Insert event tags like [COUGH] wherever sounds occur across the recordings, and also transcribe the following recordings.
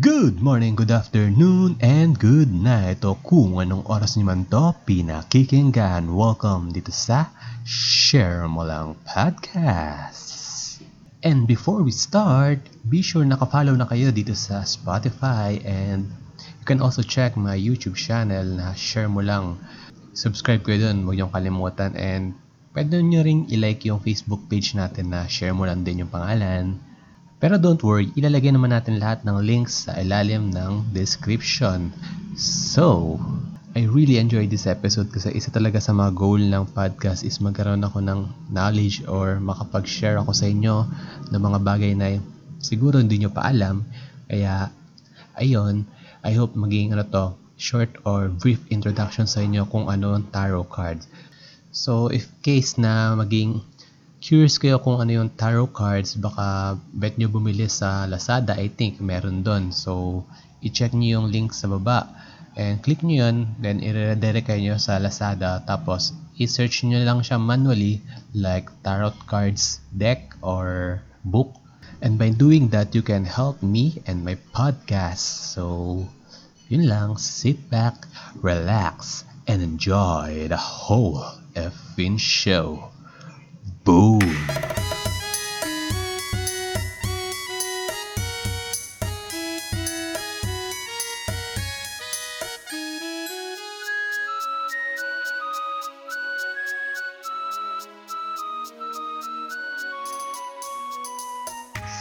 Good morning, good afternoon, and good night. O kung anong oras niyo man to, pinakikinggan. Welcome dito sa Share Mo Lang Podcast. And before we start, be sure nakafollow na kayo dito sa Spotify and you can also check my YouTube channel na Share Mo Lang. Subscribe kayo dun, huwag niyong kalimutan and pwede nyo ring ilike yung Facebook page natin na Share Mo Lang din yung pangalan. Pero don't worry, ilalagay naman natin lahat ng links sa ilalim ng description. So, I really enjoyed this episode kasi isa talaga sa mga goal ng podcast is magkaroon ako ng knowledge or makapag-share ako sa inyo ng mga bagay na siguro hindi nyo pa alam. Kaya, ayun, I hope maging ano to, short or brief introduction sa inyo kung ano ang tarot cards. So, if case na maging curious kayo kung ano yung tarot cards, baka bet nyo bumili sa Lazada, I think meron doon. So, i-check nyo yung link sa baba. And click nyo yun, then i-redirect kayo sa Lazada. Tapos, i-search nyo lang siya manually like tarot cards deck or book. And by doing that, you can help me and my podcast. So, yun lang. Sit back, relax, and enjoy the whole effing show. Boom!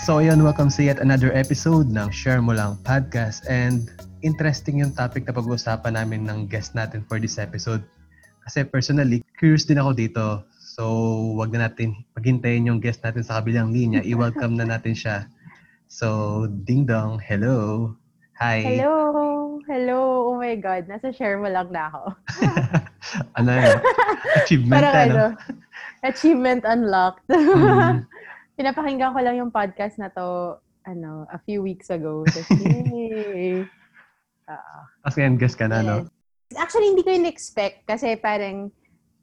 So yun, welcome sa yet another episode ng Share Mo Lang Podcast and interesting yung topic na pag-uusapan namin ng guest natin for this episode. Kasi personally, curious din ako dito. So, wag na natin paghintayin yung guest natin sa kabilang linya. [LAUGHS] I-welcome na natin siya. So, Ding Dong, hello. Hi. Hello! Hello! Oh my God, nasa share mo lang na ako. [LAUGHS] ano yun? Achievement Parang ano? ano, achievement unlocked. Mhm. [LAUGHS] Pinapakinggan ko lang yung podcast na to, ano, a few weeks ago. Tapos, yay! Oo. Kasi yan, guest ka na, no? Yes. Actually, hindi ko yun expect kasi parang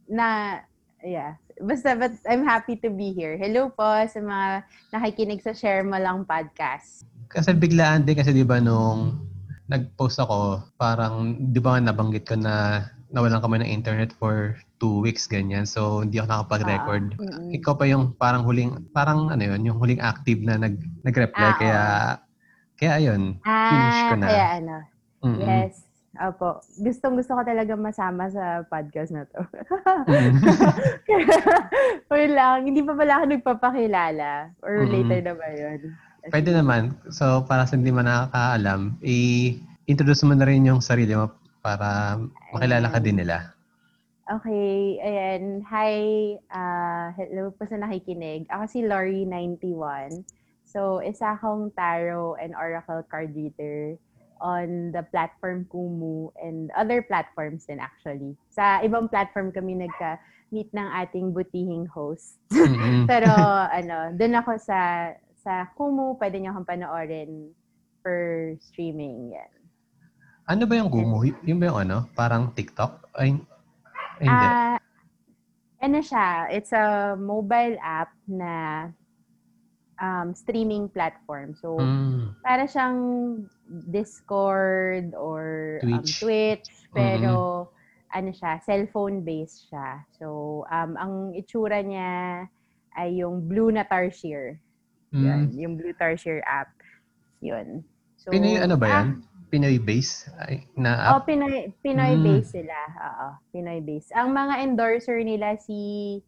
na, yeah. Basta, but I'm happy to be here. Hello po sa mga nakikinig sa Share Mo Lang podcast. Kasi biglaan din kasi 'di ba nung nag-post ako, parang 'di ba nga nabanggit ko na nawalan kami ng internet for two weeks ganyan. So hindi ako nakapag-record. Ah, mm-mm. Ikaw pa yung parang huling parang ano yun, yung huling active na nag nag-reply Ah, kaya kaya ayun, finish ko Ah, na. kaya ano. Mm-mm. Yes. Opo. Gustong gusto ko talaga masama sa podcast na to. [LAUGHS] [LAUGHS] Wala lang. Hindi pa pala ako nagpapakilala. Or Mm. later na ba yun? Pwede naman. So para sa hindi man nakakaalam, i-introduce mo na rin yung sarili mo para makilala ka din nila. Okay. Ayan. Hi. ah hello po sa nakikinig. Ako si Lori91. So, isa akong tarot and oracle card reader on the platform Kumu and other platforms din actually. Sa ibang platform kami nagka-meet ng ating butihing host. Mm-mm. [LAUGHS] Pero ano, doon ako sa sa Kumu, pwede niyo akong panoorin for streaming. Yan. Ano ba yung Gumo? Y- Yung ba yung ano? Parang TikTok? Ay, hindi. Ah, ano siya, it's a mobile app na um, streaming platform. So, Mm. para siyang Discord or um, Twitch. Twitch, pero ano siya, cellphone-based siya. So, um, ang itsura niya ay yung Blue na Tarsier. Yun, Mm. yung Blue Tarsier app. Yun. So, Pinoy ano ba ah, yan? Pinoy base na Oh, app? Pinoy, Pinoy Mm. base sila. Oo, Pinoy base. Ang mga endorser nila si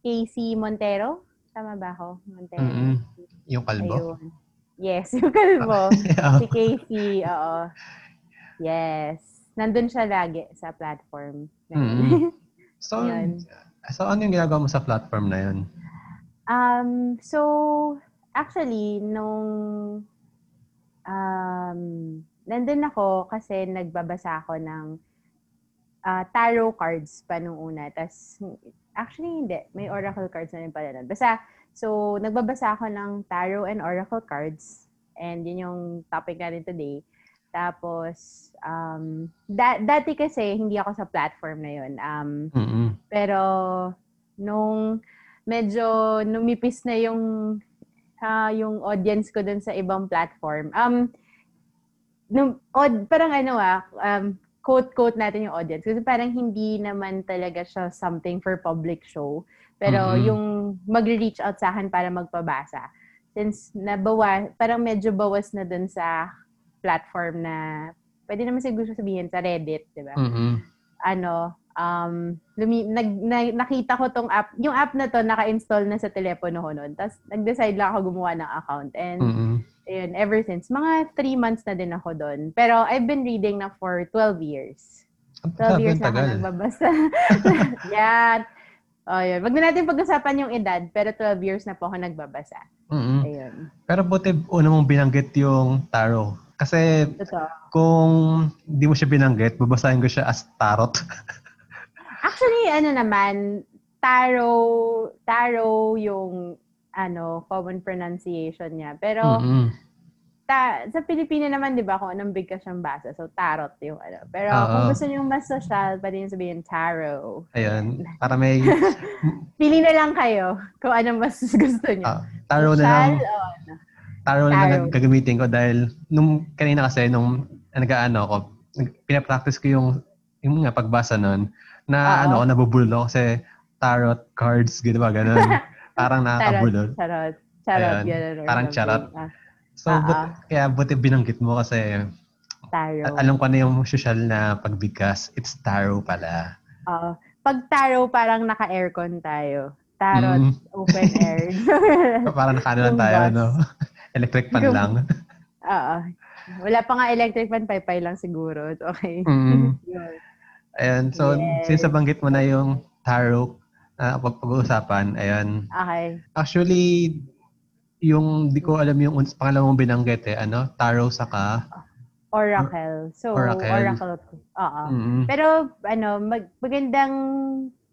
Casey Montero. Tama ba ako? Montero. Mm-mm. Yung kalbo? Ayun. Yes, [LAUGHS] yung kalbo. [LAUGHS] Si Casey, oo. Yes. Nandun siya lagi sa platform. na yun. Mm-mm. [LAUGHS] so, Yun. so, ano yung ginagawa mo sa platform na yun? Um, so, actually, nung um, nandun ako kasi nagbabasa ako ng ah, tarot cards pa nung una. Tas, actually, hindi. May oracle cards na rin pala nun. Basta, so, nagbabasa ako ng tarot and oracle cards. And yun yung topic natin today. Tapos, um, da- dati kasi, hindi ako sa platform na yun. Um, Mm-mm. pero, nung medyo numipis na yung ah, yung audience ko dun sa ibang platform. Um, nung, odd, parang ano ah, um, quote-quote natin yung audience. Kasi parang hindi naman talaga siya something for public show. Pero Mhm. yung mag-reach out sa akin para magpabasa. Since nabawa, parang medyo bawas na dun sa platform na, pwede naman siguro sabihin sa Reddit, di ba? Mhm. ano, um, lumi- nag, na- nakita ko tong app. Yung app na to, naka-install na sa telepono ko noon. Tapos, nag-decide lang ako gumawa ng account. And, Mhm. Ayun, ever since, mga three months na din ako doon. Pero, I've been reading na for 12 years. Ang 12 tagal, years na ako nagbabasa. [LAUGHS] Yan. O, yun. Wag na natin pag-usapan yung edad, pero 12 years na po ako nagbabasa. Mhm. Ayun. Pero buti una mong binanggit yung tarot. Kasi Totoo. kung di mo siya binanggit, babasahin ko siya as tarot. Actually, ano naman, taro, taro yung ano, common pronunciation niya. Pero, Mhm. ta, sa Pilipino naman, di ba, kung anong bigkas siyang basa. So, tarot yung ano. Pero, Oo. kung gusto niyo mas social, pwede niyo sabihin taro. Ayan. Para may [LAUGHS] Pili na lang kayo kung anong mas [LAUGHS] gusto niyo. ah, tarot na lang. O ano. Tarot na lang Tarot. ang gagamitin ko dahil nung kanina kasi nung nag-ano ako, nag- pinapractice ko yung yung nga pagbasa nun na Oo. ano ako nabubulol kasi tarot cards gano'n ba ganun. [LAUGHS] Parang nakakabulol. Charot. Charot. Ayan. Ganun, or Parang charot. Ah, So Oo. but, kaya buti binanggit mo kasi taro. a- alam ko na yung social na pagbigkas. It's tarot pala. Oo. pag taro, parang naka-aircon tayo. Tarot, Mm. open air. [LAUGHS] Parang nakano lang tayo, no? [LAUGHS] Electric fan Yung- lang. Oo. Wala pa nga electric fan, pay-pay lang siguro. Okay. [LAUGHS] Mm. Ayan, so Yes. since nabanggit mo na yung tarot na pag- pag-uusapan, ayan. Okay. Actually, yung di ko alam yung pangalawang binanggit eh, ano? Tarot saka. Oracle. So, Oracle. Oracle. Oo. Mm. Pero, ano, mag, magandang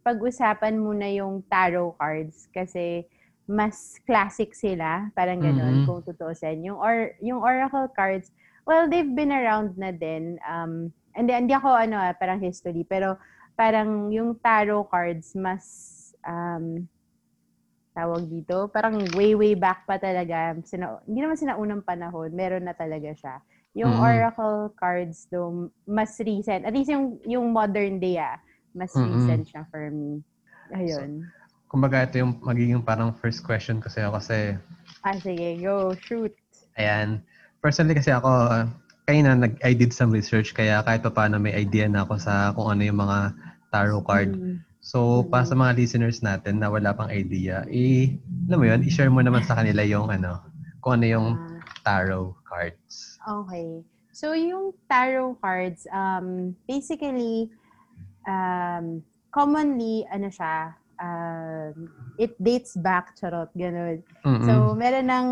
pag-usapan muna yung tarot cards kasi mas classic sila, parang ganun, Mhm. kung tutusin. Yung, or, yung Oracle cards, well, they've been around na din. Um, hindi, hindi ako, ano, ah, parang history, pero parang yung tarot cards mas, um, tawag dito, parang way, way back pa talaga. Sina, hindi naman sinaunang panahon, meron na talaga siya. Yung Mhm. Oracle cards do mas recent. At least yung, yung modern day, ah, mas Mhm. recent siya for me. Ayun. Kumbaga ito yung magiging parang first question ko sa'yo kasi, ah, sige, go, shoot. ayan, personally kasi ako, uh, kanina nag, I did some research kaya kahit pa paano may idea na ako sa kung ano yung mga tarot card. Mm. So, para sa mga listeners natin na wala pang idea, eh, alam mo yun, i-share mo naman sa kanila yung ano, kung ano yung Ah, tarot cards. okay. So, yung tarot cards, um, basically, um, commonly, ano siya, um, it dates back, charot, ganun. Mm-mm. So, meron ng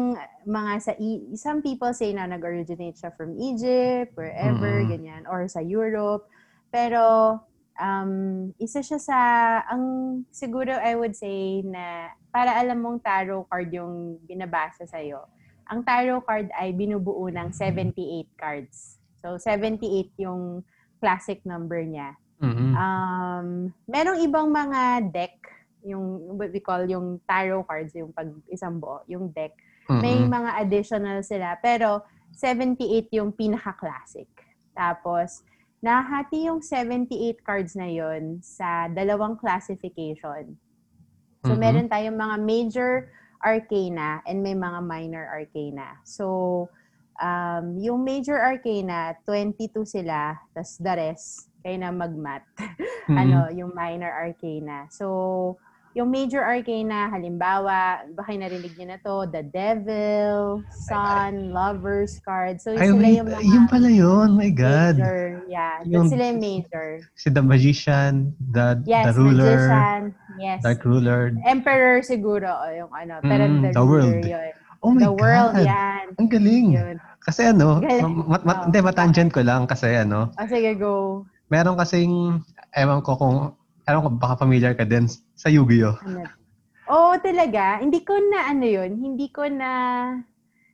mga sa, E- some people say na nag-originate siya from Egypt, wherever, Mm-mm. ganyan, or sa Europe. Pero, um, isa siya sa, ang siguro I would say na para alam mong tarot card yung binabasa sa'yo, ang tarot card ay binubuo ng 78 cards. So, 78 yung classic number niya. Mm-mm. Um, merong ibang mga deck, yung what we call yung tarot cards, yung pag isang buo, yung deck. May Mm-mm. mga additional sila, pero 78 yung pinaka-classic. Tapos, nahati yung 78 cards na yon sa dalawang classification. So, Mhm. meron tayong mga major arcana and may mga minor arcana. So, um, yung major arcana, 22 sila, tas the rest, kayo na mag-mat. [LAUGHS] Mm-mm. ano, yung minor arcana. So, yung major arcana, halimbawa, baka narinig niyo na to, the devil, sun, lovers card. So, Ay, sila wait, yung mga yun pala yun. My God. major. Yeah, Yung- sila yung major. Si The Magician, the, Yes, the Ruler, magician. Yes. Dark Ruler. Emperor siguro, o yung ano. Pero Mm, the, the world. yun. Oh my the world, God. yan. Ang galing. Yun. Kasi ano, [LAUGHS] Galing. mat, mat, Oh, hindi, matangent ko lang kasi ano, O, sige, go. meron kasing, ewan ko kung, ewan ko, baka familiar ka din sa Yu-Gi-Oh! Ano? Oo, talaga. Hindi ko na, ano yun, hindi ko na,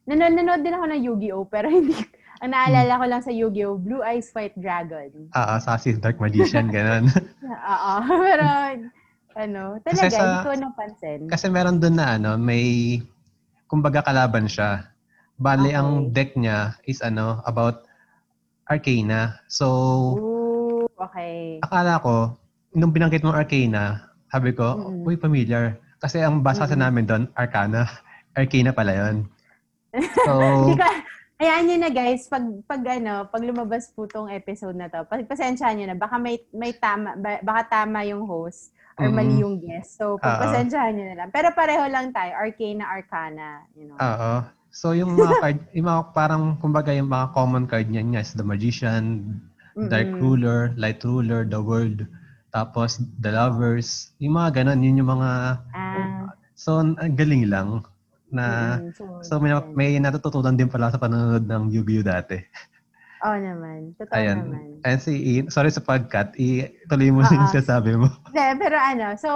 nanonood, nanonood din ako ng Yu-Gi-Oh! Pero [LAUGHS] hindi, ang naalala ko lang sa Yu-Gi-Oh! Blue Eyes White Dragon. Ah, ah, sa si Dark Magician, ganun. [LAUGHS] Oo. Pero, ano, talaga, Kasi sa- hindi ko napansin. kasi meron dun na ano, may, kumbaga kalaban siya. Bali, Okay. ang deck niya is ano, about Arcana. So, Ooh, okay. akala ko, nung binanggit mo Arcana, sabi ko, Mm-mm. uy, familiar. Kasi ang basa sa Mm-mm. namin doon, Arcana. [LAUGHS] Arcana pala yun. [LAUGHS] So, Hayaan nyo na guys, pag, pag ano, pag lumabas po tong episode na to, pag pasensyahan nyo na, baka may, may tama, ba- baka tama yung host or Mm-mm. mali yung guest. So, pagpasensyahan nyo na lang. Pero pareho lang tayo, Arcana, Arcana, you know. oo. So, yung mga [LAUGHS] card, yung mga parang, kumbaga, yung mga common card niyan nga is The Magician, Dark Mm-mm. Ruler, Light Ruler, The World, tapos The Lovers, yung mga ganun, yun yung mga, Ah, so, ang galing lang na, mm, so, so may, may natututunan din pala sa panonood ng Yu-Gi-Oh dati. [LAUGHS] Oo naman. Totoo Ayan. naman. And si Ian, sorry sa pagkat, ituloy mo Oo. yung sinasabi mo. [LAUGHS] Hindi, pero ano, so,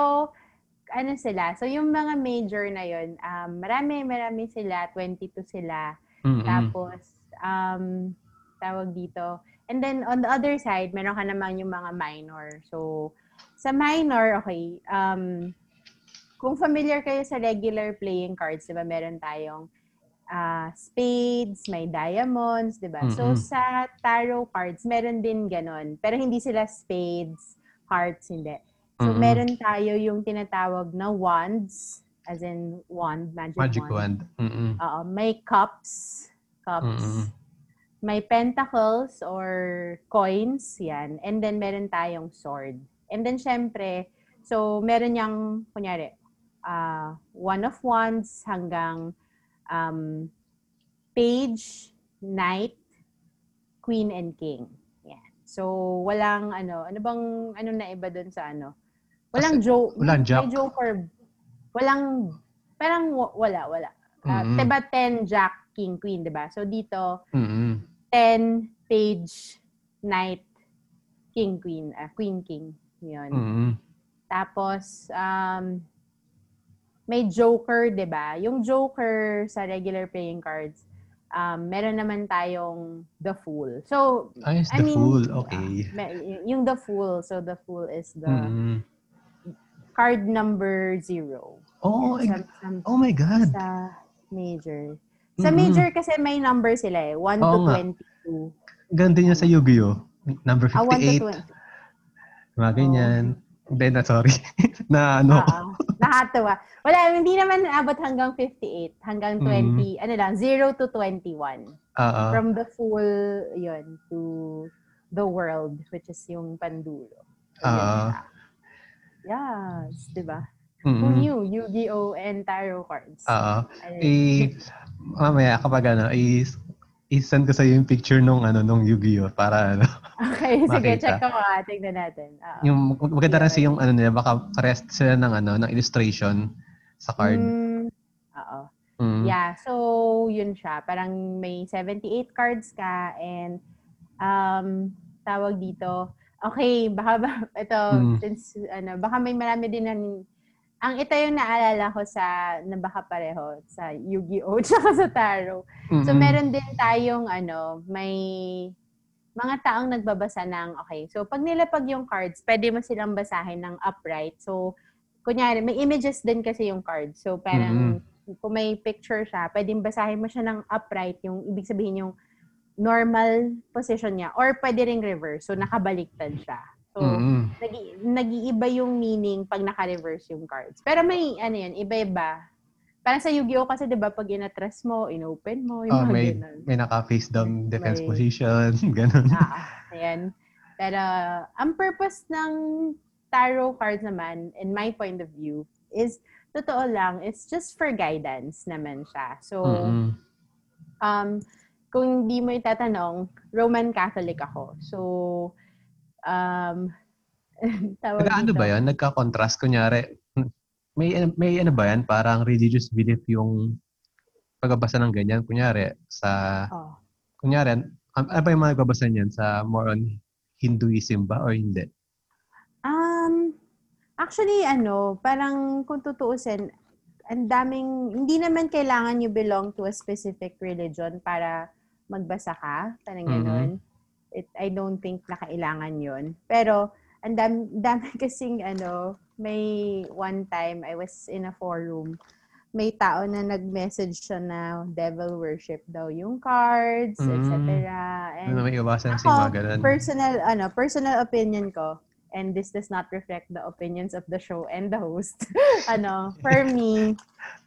ano sila? So, yung mga major na yun, um, marami, marami sila, 22 sila. Mm-mm. Tapos, um, tawag dito. And then, on the other side, meron ka naman yung mga minor. So, sa minor, okay, um, kung familiar kayo sa regular playing cards, di ba, meron tayong ah, spades, may diamonds, di ba? So, Mm-mm. sa tarot cards, meron din ganon. Pero hindi sila spades, hearts, hindi. So, Mm-mm. meron tayo yung tinatawag na wands, as in wand, magic, Magic wand. Wand. Mm-mm. Oo, may cups, cups. Mm-mm. May pentacles or coins, yan. And then meron tayong sword. And then syempre, so meron yang kunyari, ah one of wands hanggang um, page, knight, queen, and king. Yan. So, walang ano, ano bang, ano na iba dun sa ano? Walang joke. walang jack. May joker. Walang, parang wa- wala, wala. Uh, Mm-mm. diba 10 jack, king, queen, diba? So dito, Mm-mm. 10 page, knight, king, queen, ah, queen, king. Yun. Mm-mm. Tapos, um, may joker, diba? Yung joker sa regular playing cards, um, meron naman tayong the fool. So, Ay, it's I the mean, fool. Okay. ah, y- yung the fool, so the fool is the Mm-mm. card number zero. Oh, eh, sa- oh my God. sa major. Sa major kasi may number sila eh. 1 Oo to nga. 22. Ganun din yan sa Yu-Gi-Oh! Number Ah, 1 to 58. 20. Mga ganyan. Hindi na, sorry. [LAUGHS] na ano. Oo. Nakatawa. Wala, hindi naman abot hanggang 58. Hanggang Mm. 20, ano lang, 0 to 21. Oo. From the full, yun, to the world, which is yung pandulo. So, yun Ah. siya. Yes, di ba? Who Mm-mm. knew? Yu-Gi-Oh! and tarot cards. Oo. I, mamaya kapag ano, i, i-send ko sa yung picture nung ano nung Yu-Gi-Oh para ano. [LAUGHS] okay, sige, check ko nga. Tignan natin. Oo. Yung mag- maganda rin si yung ano nila baka pares sila ng ano ng illustration sa card. Mm, oo. Mm. Yeah, so yun siya. Parang may 78 cards ka and um tawag dito. Okay, baka ba [LAUGHS] ito Mm. since ano, baka may marami din na ang ito yung naalala ko sa na baka pareho sa Yu-Gi-Oh! [LAUGHS] tsaka sa Tarot. So Mm-mm. meron din tayong ano, may mga taong nagbabasa ng okay. So pag nilapag yung cards, pwede mo silang basahin ng upright. So kunyari, may images din kasi yung card. So parang kung may picture siya, pwedeng basahin mo siya ng upright, yung ibig sabihin yung normal position niya or pwede ring reverse. So nakabaliktad siya. So Mm-mm. nag- nag-iiba yung meaning pag naka-reverse yung cards. Pero may, ano yun, iba-iba. Parang sa Yu-Gi-Oh! kasi, di ba, pag inatras mo, inopen mo, yung Oh, mga may ganun. may naka-face down defense May- position, [LAUGHS] ganun. Ah, ayan. Pero, ang purpose ng tarot cards naman, in my point of view, is, totoo lang, it's just for guidance naman siya. So, Mm-mm. um, kung di mo itatanong, Roman Catholic ako. So, um, [LAUGHS] tawag dito. ba yan? Nagka-contrast, kunyari, may, may ano ba yan? Parang religious belief yung pagbabasa ng ganyan. Kunyari, sa, Oh. kunyari, an- ano ba yung mga nagbabasa niyan? Sa more on Hinduism ba or hindi? Um, actually, ano, parang kung tutuusin, ang daming, hindi naman kailangan you belong to a specific religion para magbasa ka. Parang Mhm. ganun. It, I don't think na kailangan yun. Pero, ang dami, dami [LAUGHS] kasing, ano, may one time, I was in a forum, may tao na nag-message siya na devil worship daw yung cards, Mm. etc. yan. Ano, may iwasan si Ako, mga ganun. personal, ano, personal opinion ko, and this does not reflect the opinions of the show and the host. [LAUGHS] ano, for me,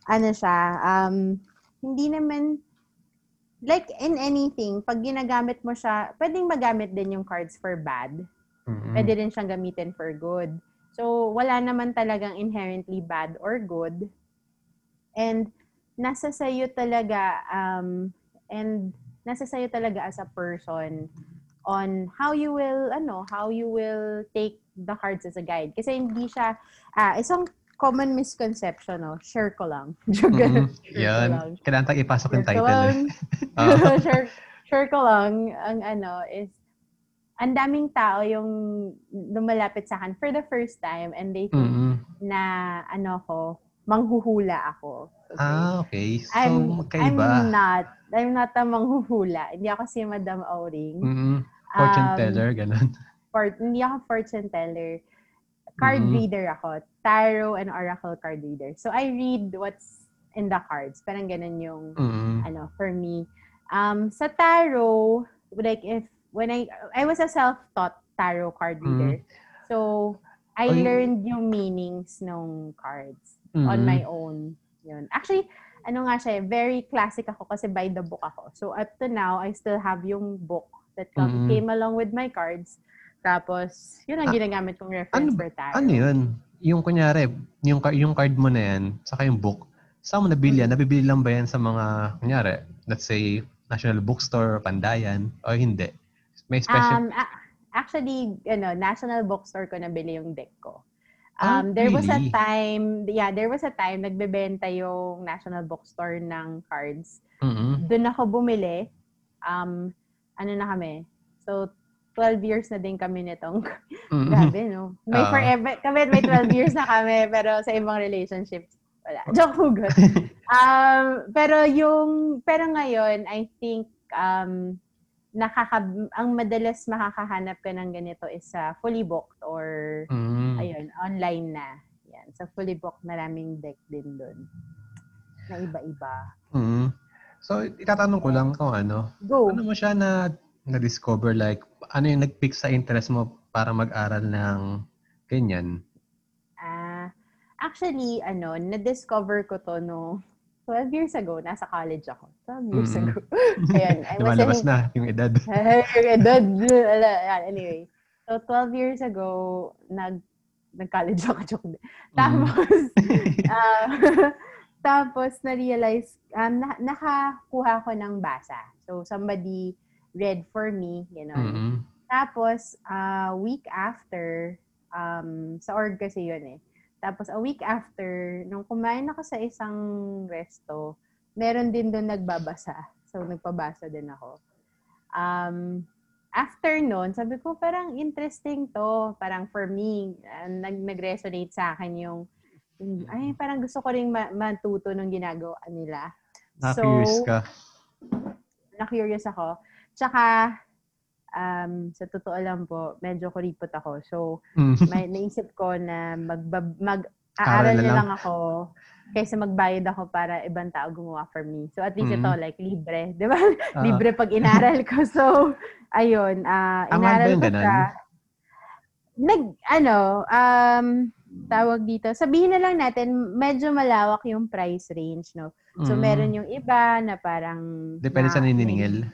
ano siya, um, hindi naman, like in anything, pag ginagamit mo siya, pwedeng magamit din yung cards for bad. Mm-mm. Pwede rin siyang gamitin for good. So, wala naman talagang inherently bad or good. And, nasa sayo talaga, um, and nasa sayo talaga as a person on how you will, ano, how you will take the cards as a guide. Kasi hindi siya, ah, isang common misconception, no? Share ko lang. [LAUGHS] Joke, Mm-mm. [LAUGHS] share ko Yan. lang. Kailangan tayo ipasok yung title. lang. [LAUGHS] Eh. Ah. share, share ko lang, ang ano, is, ang daming tao yung lumalapit sa akin for the first time and they think Mm-mm. na, ano ko, manghuhula ako. Okay? Ah, okay. So, I'm, I'm magkaiba. not. I'm not a manghuhula. Hindi ako si Madam Auring. Mm-mm. Fortune Um, teller, ganun. For, hindi ako fortune teller. Card Mhm. reader ako. Tarot and oracle card reader. So, I read what's in the cards. Parang ganun yung, Mm-mm. ano, for me. Um, sa tarot, like if, when I, I was a self-taught tarot card reader. So, I. Ay. learned yung meanings ng cards on Mm-mm. my own. Yun. Actually, ano nga siya, eh, very classic ako kasi by the book ako. So, up to now, I still have yung book that come, Mm. came along with my cards. Tapos, yun ang Ah, ginagamit kong reference ano for tarot. Ano yun? Yung kunyari, yung, yung card mo na yan, saka yung book, saan mo nabili yan? Nabibili lang ba yan sa mga, kunyari, let's say, National Bookstore, Pandayan, o hindi? May special... Um, a- actually, ano, National Bookstore ko nabili yung deck ko. Ah, Um, there was a really? time, yeah, there was a time nagbebenta yung National Bookstore ng cards. Mm-mm. Doon ako bumili. Um, ano na kami? So, 12 years na din kami nitong [LAUGHS] Mm-mm. Grabe, no? May Ah. forever, kami may 12 years na kami, [LAUGHS] pero sa ibang relationships, wala. [LAUGHS] Joke hugot. Um, pero yung, pero ngayon, I think, um, nakaka, ang madalas makakahanap ka ng ganito is sa fully booked or, Mm. ayun, online na. Yan. Sa fully booked, maraming deck din doon. Na iba-iba. Mm. So, itatanong ko lang kung ano, Go! ano mo siya na na-discover, like, ano yung nag-pick sa interest mo para mag-aral ng ganyan? Ah, actually, ano, na-discover ko to no 12 years ago. Nasa college ako. 12 years Mm. ago. [LAUGHS] Ayan. I was Lumalabas in, na yung edad. [LAUGHS] Ay, edad. Anyway. So, 12 years ago, nag, nag-college ako. Joke. din. Tapos, [LAUGHS] ah, tapos, na-realize, um, na, nakakuha ko ng basa. So, somebody read for me, you know. Mm-mm. Tapos, a week after, um, sa org kasi yun eh. Tapos, a week after, nung kumain ako sa isang resto, meron din doon nagbabasa. So, nagpabasa din ako. Um, after nun, sabi ko, parang interesting to. Parang for me, uh, nag, nag-resonate sa akin yung, yung, ay, parang gusto ko rin ma- matuto nung ginagawa nila. Na-curious ka. na-curious ako. Tsaka, um, sa totoo lang po, medyo kuripot ako. So, Mm. [LAUGHS] may naisip ko na mag, mag Aral aaral na na lang. lang ako kaysa magbayad ako para ibang tao gumawa for me. So, at least Mm. ito, like, libre. [LAUGHS] Di ba? Ah, libre pag inaral ko. So, ayun, ah Tama ba inaral ko siya. Nag, ano, um, tawag dito, sabihin na lang natin, medyo malawak yung price range, no? So, mm. meron yung iba na parang... Depende na- sa naniningil.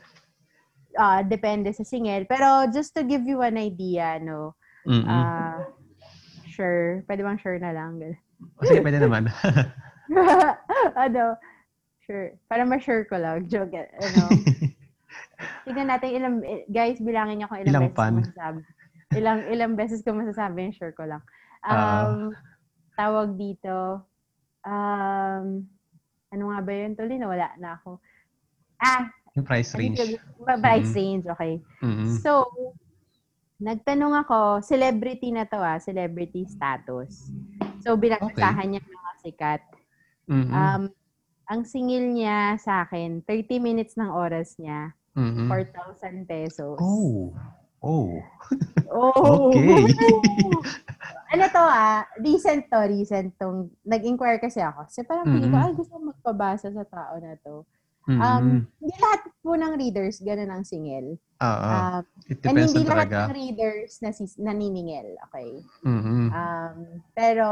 Ah, depende sa singel. Pero just to give you an idea, no, Mm-mm. ah, sure, pwede bang sure na lang? O, sige, pwede naman. [LAUGHS] ano, sure. Para ma-sure ko lang. Joke. Ano, [LAUGHS] tignan natin ilang, guys, bilangin niyo kung ilang, Ilang beses pan? ko masasabi. Ilang, ilang beses ko masasabi sure ko lang. Um, Ah. tawag dito, um, ano nga ba yun? Tuloy na wala na ako. Ah, yung price range. yun? price Mhm. range, okay. Mm-mm. So, nagtanong ako, celebrity na to ah, celebrity status. So, binagsahan niya mga sikat. Mm-mm. Um, ang singil niya sa akin, 30 minutes ng oras niya, Mm-mm. 4,000 pesos. Oh. Oh. Oh! Okay. [LAUGHS] ano to ah, recent to, recent tong, nag-inquire kasi ako. Kasi parang pili ko, ay gusto magpabasa sa tao na to. Mm-mm. Um, hindi lahat po ng readers ganun ang singil. Oo. Um, It and depends hindi na lahat talaga. ng readers na naniningil. Okay. Mhm. Um, pero,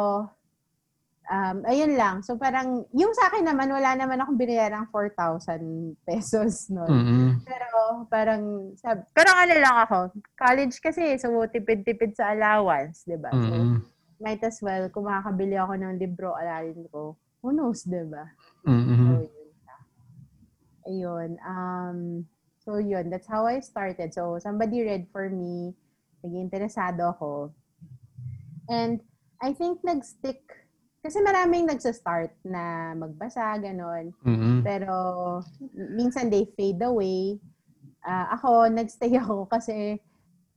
um, ayun lang. So, parang, yung sa akin naman, wala naman akong binayarang 4,000 pesos noon. Mhm. Pero, parang, sab- pero ano lang ako, college kasi, so, tipid-tipid sa allowance, di ba? So, Mhm. might as well, kung makakabili ako ng libro, alalin ko, who knows, di ba? So, Mhm. yun siya. Ayun. Um, so, yun. That's how I started. So, somebody read for me. Naging interesado ako. And, I think nag-stick. Kasi maraming nagsa-start na magbasa, ganon. Mhm. Pero, minsan they fade away. Ah, ako, nagstay [LAUGHS] ako kasi,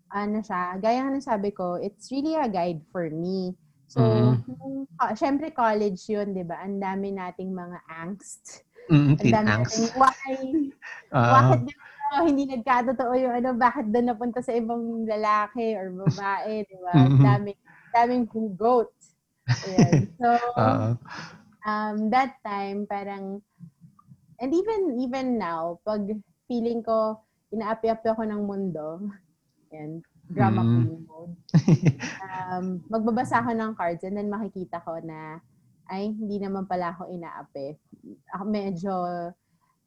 ano siya, gaya nga ng sabi ko, it's really a guide for me. So, Mhm. nung, ah, syempre college yun, di ba? Ang dami nating mga angst. Ang Teen dami angst. why, Oo. bakit ganito, hindi nagkatotoo yung ano, bakit doon napunta sa ibang lalaki or babae, di ba? Mhm. Daming, daming hugot. Ayan. [LAUGHS] So, Oo. um, that time, parang, and even, even now, pag feeling ko, inaapi-api ako ng mundo, and drama Mm. queen mode, [LAUGHS] um, magbabasa ako ng cards and then makikita ko na, ay, hindi naman pala ako inaapi. Ako medyo,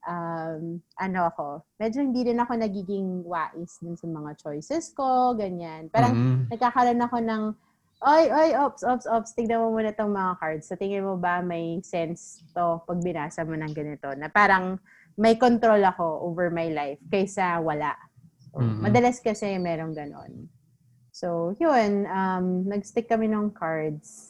um, ano ako, medyo hindi rin ako nagiging wais dun sa mga choices ko, ganyan. Parang, Mhm. nagkakaroon ako ng, oy, oy, ops, ops, ops, tignan mo muna itong mga cards. Sa tingin mo ba may sense to pag binasa mo ng ganito? Na parang may control ako over my life kaysa wala. So, Mhm. Madalas kasi merong ganon. So, yun, um, nag-stick kami ng cards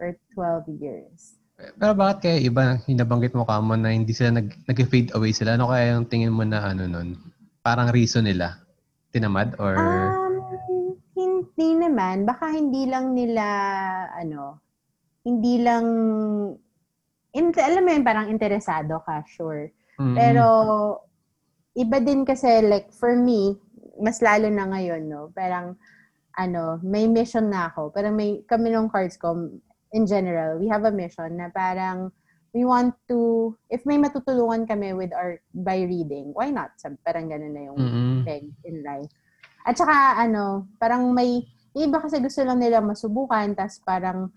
for 12 years. Pero bakit kaya iba, hinabanggit mo ka mo na hindi sila nag, nag-fade away sila? Ano kaya yung tingin mo na ano nun? Parang reason nila? Tinamad or... Um, hindi naman. Baka hindi lang nila, ano, hindi lang, in, alam mo yun, parang interesado ka, sure. Mhm. Pero, iba din kasi, like, for me, mas lalo na ngayon, no? Parang, ano, may mission na ako. Parang may, kami nung cards ko, in general, we have a mission na parang, we want to, if may matutulungan kami with our, by reading, why not? Sab- Parang ganun na yung Mhm. peg in life. At saka, ano, parang may, iba kasi gusto lang nila masubukan, tas parang,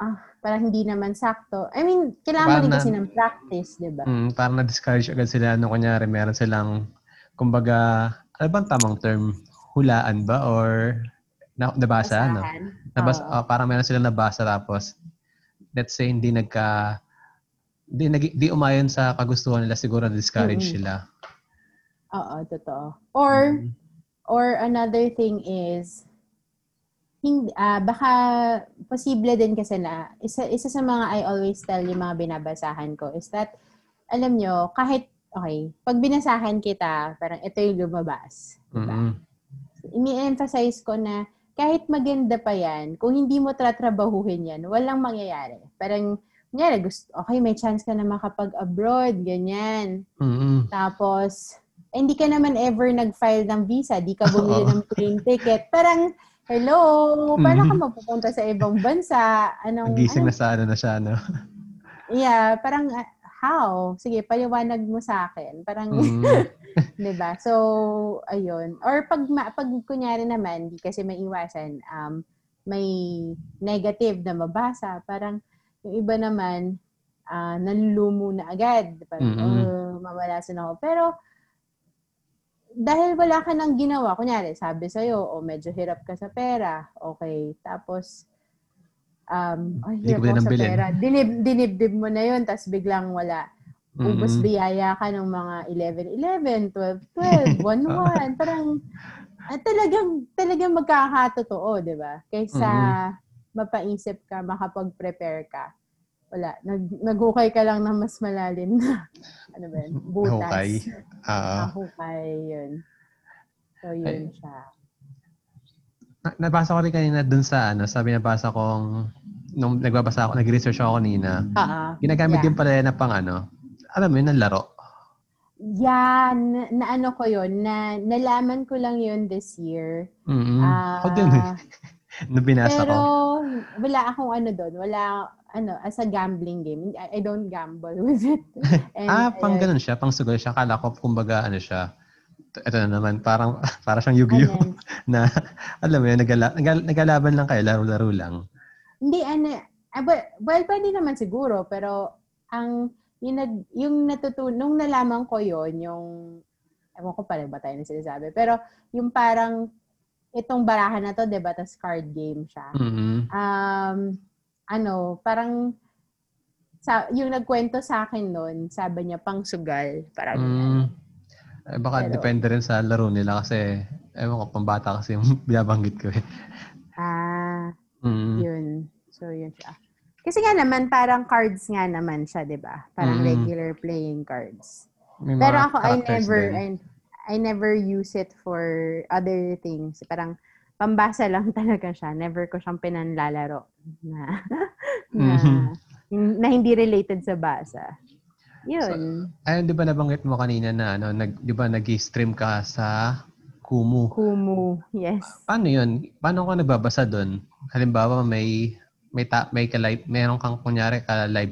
ah, parang hindi naman sakto. I mean, kailangan din kasi na- ng practice, di ba? Mm, parang na-discourage agad sila. Ano, kunyari, meron silang, kumbaga, ano bang tamang term? Hulaan ba? Or na, nabasa? No? Basahan. Nabasa, Oo. ah, parang meron silang nabasa tapos, let's say, hindi nagka, hindi, nag, di umayon sa kagustuhan nila, siguro na-discourage Mm-mm. sila. Oo, totoo. Or, Mm. or another thing is, hindi, ah baka posible din kasi na, isa, isa sa mga I always tell yung mga binabasahan ko is that, alam nyo, kahit, okay, pag binasahan kita, parang ito yung lumabas. Diba? Mm-mm. ini-emphasize ko na kahit maganda pa yan, kung hindi mo tratrabahuhin yan, walang mangyayari. Parang, kunyari, gusto, okay, may chance ka na makapag-abroad, ganyan. Mm-mm. Tapos, eh, hindi ka naman ever nag-file ng visa, di ka bumili ng plane ticket. Parang, hello, paano ka Mhm. mapupunta sa ibang bansa? Anong, Nagising na anong- sa ano na siya, no? yeah, parang, ah, how? Sige, paliwanag mo sa akin. Parang, Mm. [LAUGHS] 'Di ba? So, ayun. Or pag ma- pag kunyari naman, di kasi may iwasan, um may negative na mabasa, parang yung iba naman ah nanlulumo na agad. Parang, Mm-mm. oh, mawalasan ako. Pero dahil wala ka nang ginawa, kunyari, sabi sa'yo, o medyo hirap ka sa pera, okay. Tapos, um, ko hirap ako sa bilhin. pera. Dinib, dinibdib mo na yun, tapos biglang wala ubos Mm-mm. biyaya ka ng mga 11-11, 12-12, 1-1. Parang, ah, talagang, talagang magkakatotoo, di ba? Kaysa mapaisip ka, makapag-prepare ka. Wala. Nag, naghukay ka lang ng mas malalim na, [LAUGHS] ano ba yun? [LAUGHS] Butas. Nahukay. Oo. Nahukay, yun. So, yun siya. Na- nabasa ko rin kanina dun sa ano, sabi nabasa kong nung nagbabasa ako, nag-research ako kanina. Ah, Ginagamit Yeah. din pala na pang ano, alam mo yun, ng laro. yeah, na, na ano ko yun, na nalaman ko lang yun this year. Mm-mm. Ah, Ako din eh. [LAUGHS] Nung binasa Pero, ko. wala akong ano doon. Wala, ano, as a gambling game. I, I don't gamble [LAUGHS] with it. [LAUGHS] And, ah, pang ayun. ganun siya, pang sugal siya. Kala ko, kumbaga, ano siya, ito na naman, parang, para siyang Yu-Gi-Oh! Na, alam mo yun, nagala, nagal, nagalaban lang kayo, laro-laro lang. Hindi, ano, ah, well, well, pwede naman siguro, pero ang, yung, nag, yung natutunan, nung nalaman ko yon yung, ewan ko pala ba tayo na sinasabi, pero yung parang, itong barahan na to, di ba, tas card game siya. Mhm. Um, ano, parang, sa, yung nagkwento sa akin noon, sabi niya, pang sugal. Parang, Mm. Eh, baka Pero- depende rin sa laro nila kasi, ewan ko, pambata kasi yung [LAUGHS] binabanggit ko eh. ah, Mm. Yun. So, yun siya. Kasi nga naman, parang cards nga naman siya, di ba? Parang Mm. regular playing cards. May Pero ako, I never. I, I never use it for other things. Parang, pambasa lang [LAUGHS] talaga siya. Never ko siyang pinanlalaro na, [LAUGHS] na, Mhm. na hindi related sa basa. Yun. Ayun, di ba nabanggit mo kanina na, ano, nag, di ba nag-stream ka sa Kumu? Kumu. Yes. Paano yun? Paano ka nagbabasa doon? Halimbawa, may may ta, may ka live, meron kang kunyari ka live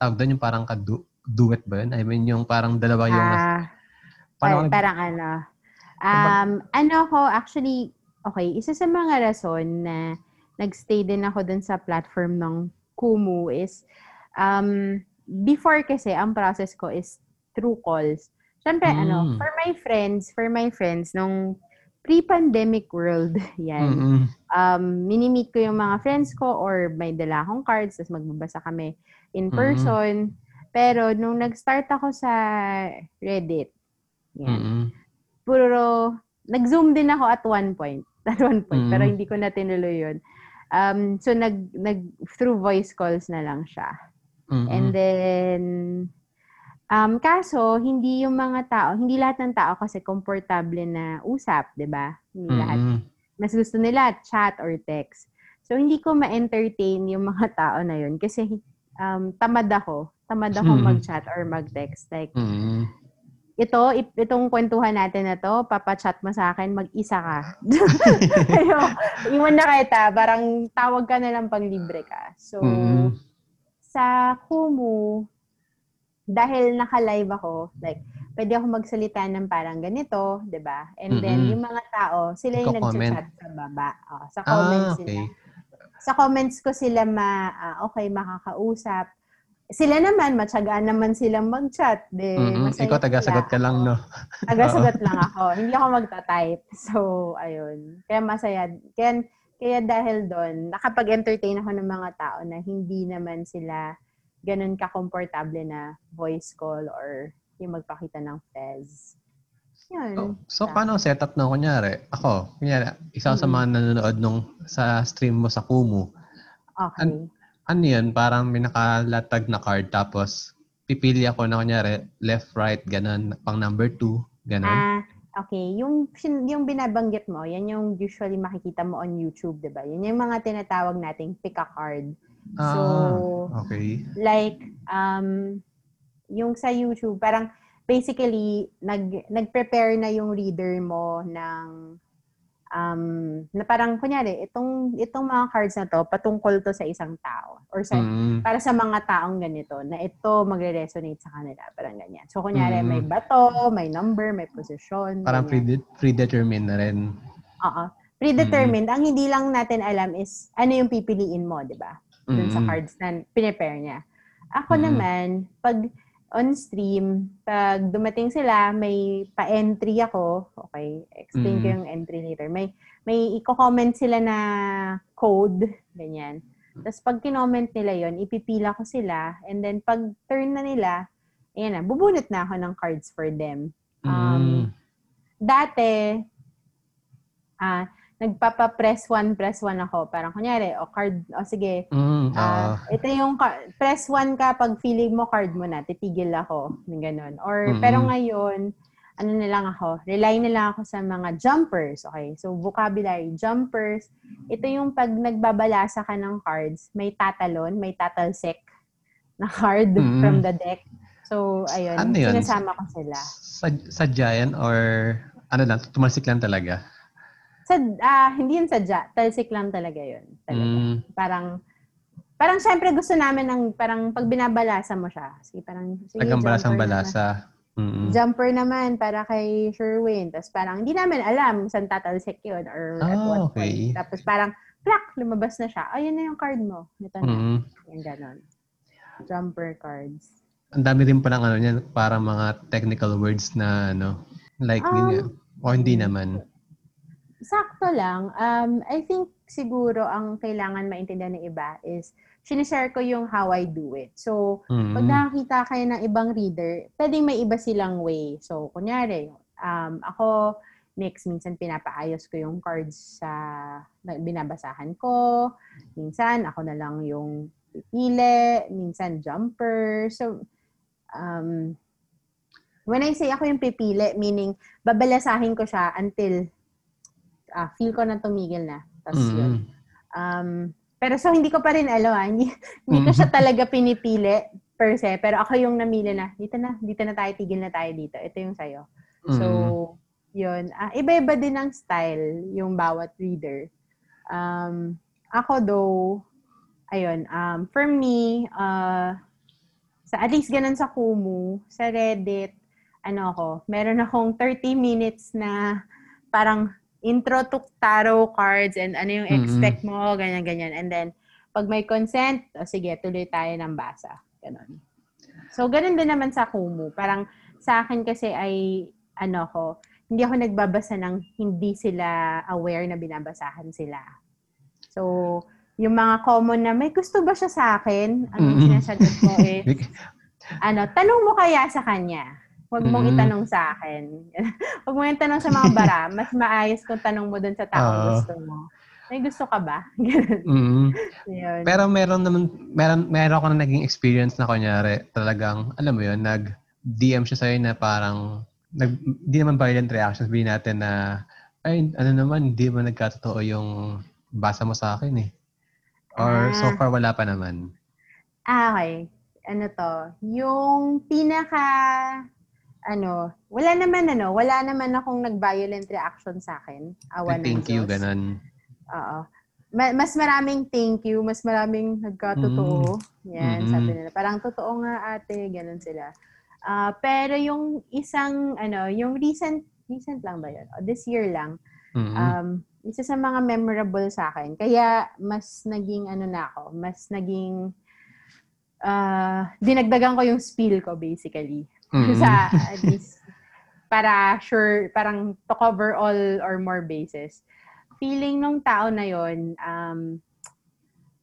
tawag doon yung parang ka du, duet ba yun? I mean, yung parang dalawa yung Ah, paano pa- ka- parang ano. Um, ano ako, actually, okay, isa sa mga rason na nagstay din ako dun sa platform ng Kumu is, um, before kasi, ang process ko is through calls. Siyempre, ano, Mm. for my friends, for my friends, nung pre-pandemic world, [LAUGHS] yan, Mm-mm. um, minimit ko yung mga friends ko or may dala akong cards, tapos magbabasa kami in person. Pero nung nag-start ako sa Reddit, yan, Mm-mm. puro, nag-zoom din ako at one point. [LAUGHS] At one point, Mm. pero hindi ko na tinuloy yun. Um, so, nag, nag, through voice calls na lang siya. Mm-mm. And then, um, kaso, hindi yung mga tao, hindi lahat ng tao kasi komportable na usap, di ba? Hindi lahat Mm-mm. mas gusto nila chat or text. So, hindi ko ma-entertain yung mga [LAUGHS] tao na yun kasi um, tamad ako. Tamad ako Mhm. mag-chat or mag-text. Like, Mm-mm. ito, itong kwentuhan natin na to, papachat mo sa akin, mag-isa ka. [LAUGHS] Ayo, iwan na kita, parang tawag ka na lang pang libre ka. So, Mm. sa Kumu, dahil naka-live ako, like, pwede ako magsalita ng parang ganito, 'di ba? And then, Mm-mm. yung mga tao, sila yung nag-chat sa baba. Oh, sa comments Ah, okay. sila. Sa comments ko sila ma, ah, okay, makakausap. Sila naman, matyagaan naman silang mag-chat. De, masaya Ikaw taga-sagot ka lang, no? Taga-sagot lang ako. [LAUGHS] Hindi ako magta-type. So, ayun. Kaya masaya. Kaya, kaya dahil doon, nakapag-entertain ako ng mga tao na hindi naman sila ganun ka-komportable na voice call or yung magpakita ng fez. Yun. So, so paano ang setup ng kunyari? Ako, kunyari, isa sa mga nanonood nung sa stream mo sa Kumu. Okay. Ano yun? Parang may nakalatag na card tapos pipili ako na kunyari left, right, ganun, pang number two, ganun. Ah, okay. Yung, yung binabanggit mo, yan yung usually makikita mo on YouTube, di ba? Yun yung mga tinatawag nating pick a card. Ah, so, okay. like um yung sa YouTube parang basically nag nag-prepare na yung reader mo ng um na parang kunyari itong itong mga cards na to patungkol to sa isang tao or sa Mm, para sa mga taong ganito na ito magre-resonate sa kanila parang ganyan. So kunyari Mm. may bato, may number, may position. parang ganyan. prede- predetermined na rin. Oo. Predetermined. Ang hindi lang natin alam is ano yung pipiliin mo, 'di ba? Dun sa Mm, cards na pinipare niya. Ako Mm. naman, pag on stream, pag dumating sila, may pa-entry ako. Okay, explain ko Mm. yung entry later. May may i-comment sila na code, ganyan. Tapos pag kinoment nila yon ipipila ko sila. And then pag turn na nila, ayan na, bubunot na ako ng cards for them. mm, Um, Dati, ah, nagpapa-press one, press one ako. Parang kunyari, o card, o sige, mm, Ah, ah, ito yung press 1 ka pag feeling mo card mo na, titigil ako, ganun. Or Mm-mm. pero ngayon, ano na lang ako, rely na lang ako sa mga jumpers, okay? So vocabulary, jumpers. Ito yung pag nagbabalasa ka ng cards, may tatalon, may tatalsek na card Mm-mm. from the deck. So ayun, Ano yun? sinasama ko sila. sa, sa giant or ano lang, tumalsik lang talaga. Sa, ah, hindi yun sadya. Talsik lang talaga yun. Talaga. Mm. Parang, parang syempre gusto namin ng, parang pag binabalasa mo siya. Sige, parang, sige, Nagkang balasang balasa. Mm-mm. Jumper naman para kay Sherwin. Tapos parang hindi namin alam saan tatalsik yun or at Ah, what okay. point. Tapos parang, plak, lumabas na siya. Ayun na yung card mo. Ito na. Mm-mm. Yung ganon. Jumper cards. Ang dami rin palang ano niyan, parang mga technical words na ano, like, Um, yun, o hindi naman. Sakto lang. Um, I think siguro ang kailangan maintindihan ng iba is sinishare ko yung how I do it. So, Mm-mm. pag nakakita kayo ng ibang reader, pwedeng may iba silang way. So, kunyari, um, ako, next, minsan pinapaayos ko yung cards sa na binabasahan ko. Minsan, ako na lang yung pipili. Minsan, jumper. So, um, when I say ako yung pipili, meaning, babalasahin ko siya until ah, feel ko na tumigil na. Tapos Mm-mm. yun. Um, pero so, hindi ko pa rin alam, ah. [LAUGHS] hindi, hindi ko siya talaga pinipili per se, pero ako yung namili na, dito na, dito na tayo, tigil na tayo dito. Ito yung sayo. So, Mm-mm. yun. Ah, iba-iba din ang style yung bawat reader. Um, ako though, ayun, um, for me, uh, sa at least ganun sa Kumu, sa Reddit, ano ako, meron akong 30 minutes na parang intro to tarot cards and ano yung expect mo, ganyan-ganyan. And then, pag may consent, o sige, tuloy tayo ng basa. Ganon. So, ganun din naman sa Kumu. Parang sa akin kasi ay, ano ko, hindi ako nagbabasa ng hindi sila aware na binabasahan sila. So, yung mga common na, may gusto ba siya sa akin? Ang Mhm. sinasagot ko [LAUGHS] eh, ano, tanong mo kaya sa kanya. Huwag mong Mm. itanong sa akin. [LAUGHS] Huwag mo yung tanong sa mga bara. [LAUGHS] Mas maayos kung tanong mo dun sa taong Oo. gusto mo. May gusto ka ba? [LAUGHS] Yun. Pero meron naman, meron, meron ako na naging experience na kunyari, talagang, alam mo yun, nag-DM siya sa'yo na parang, nag, di naman violent reactions, sabihin natin na, ay, ano naman, hindi mo nagkatotoo yung basa mo sa akin eh. Or Ah. so far, wala pa naman. Ah, okay. Ano to? Yung pinaka, ano, wala naman ano, wala naman akong nag-violent reaction sa akin. Awan ng Thank you, ganun. Oo. Ma- mas maraming thank you, mas maraming nagkatotoo. Yan, Mm-mm. sabi nila. Parang totoo nga ate, ganun sila. Ah, pero yung isang, ano, yung recent, recent lang ba yun? O, this year lang. Mm-mm. Um, isa sa mga memorable sa akin. Kaya mas naging, ano na ako, mas naging, ah, dinagdagan ko yung spiel ko basically. Mm-mm. sa, at least, para sure, parang to cover all or more bases. Feeling nung tao na yon um,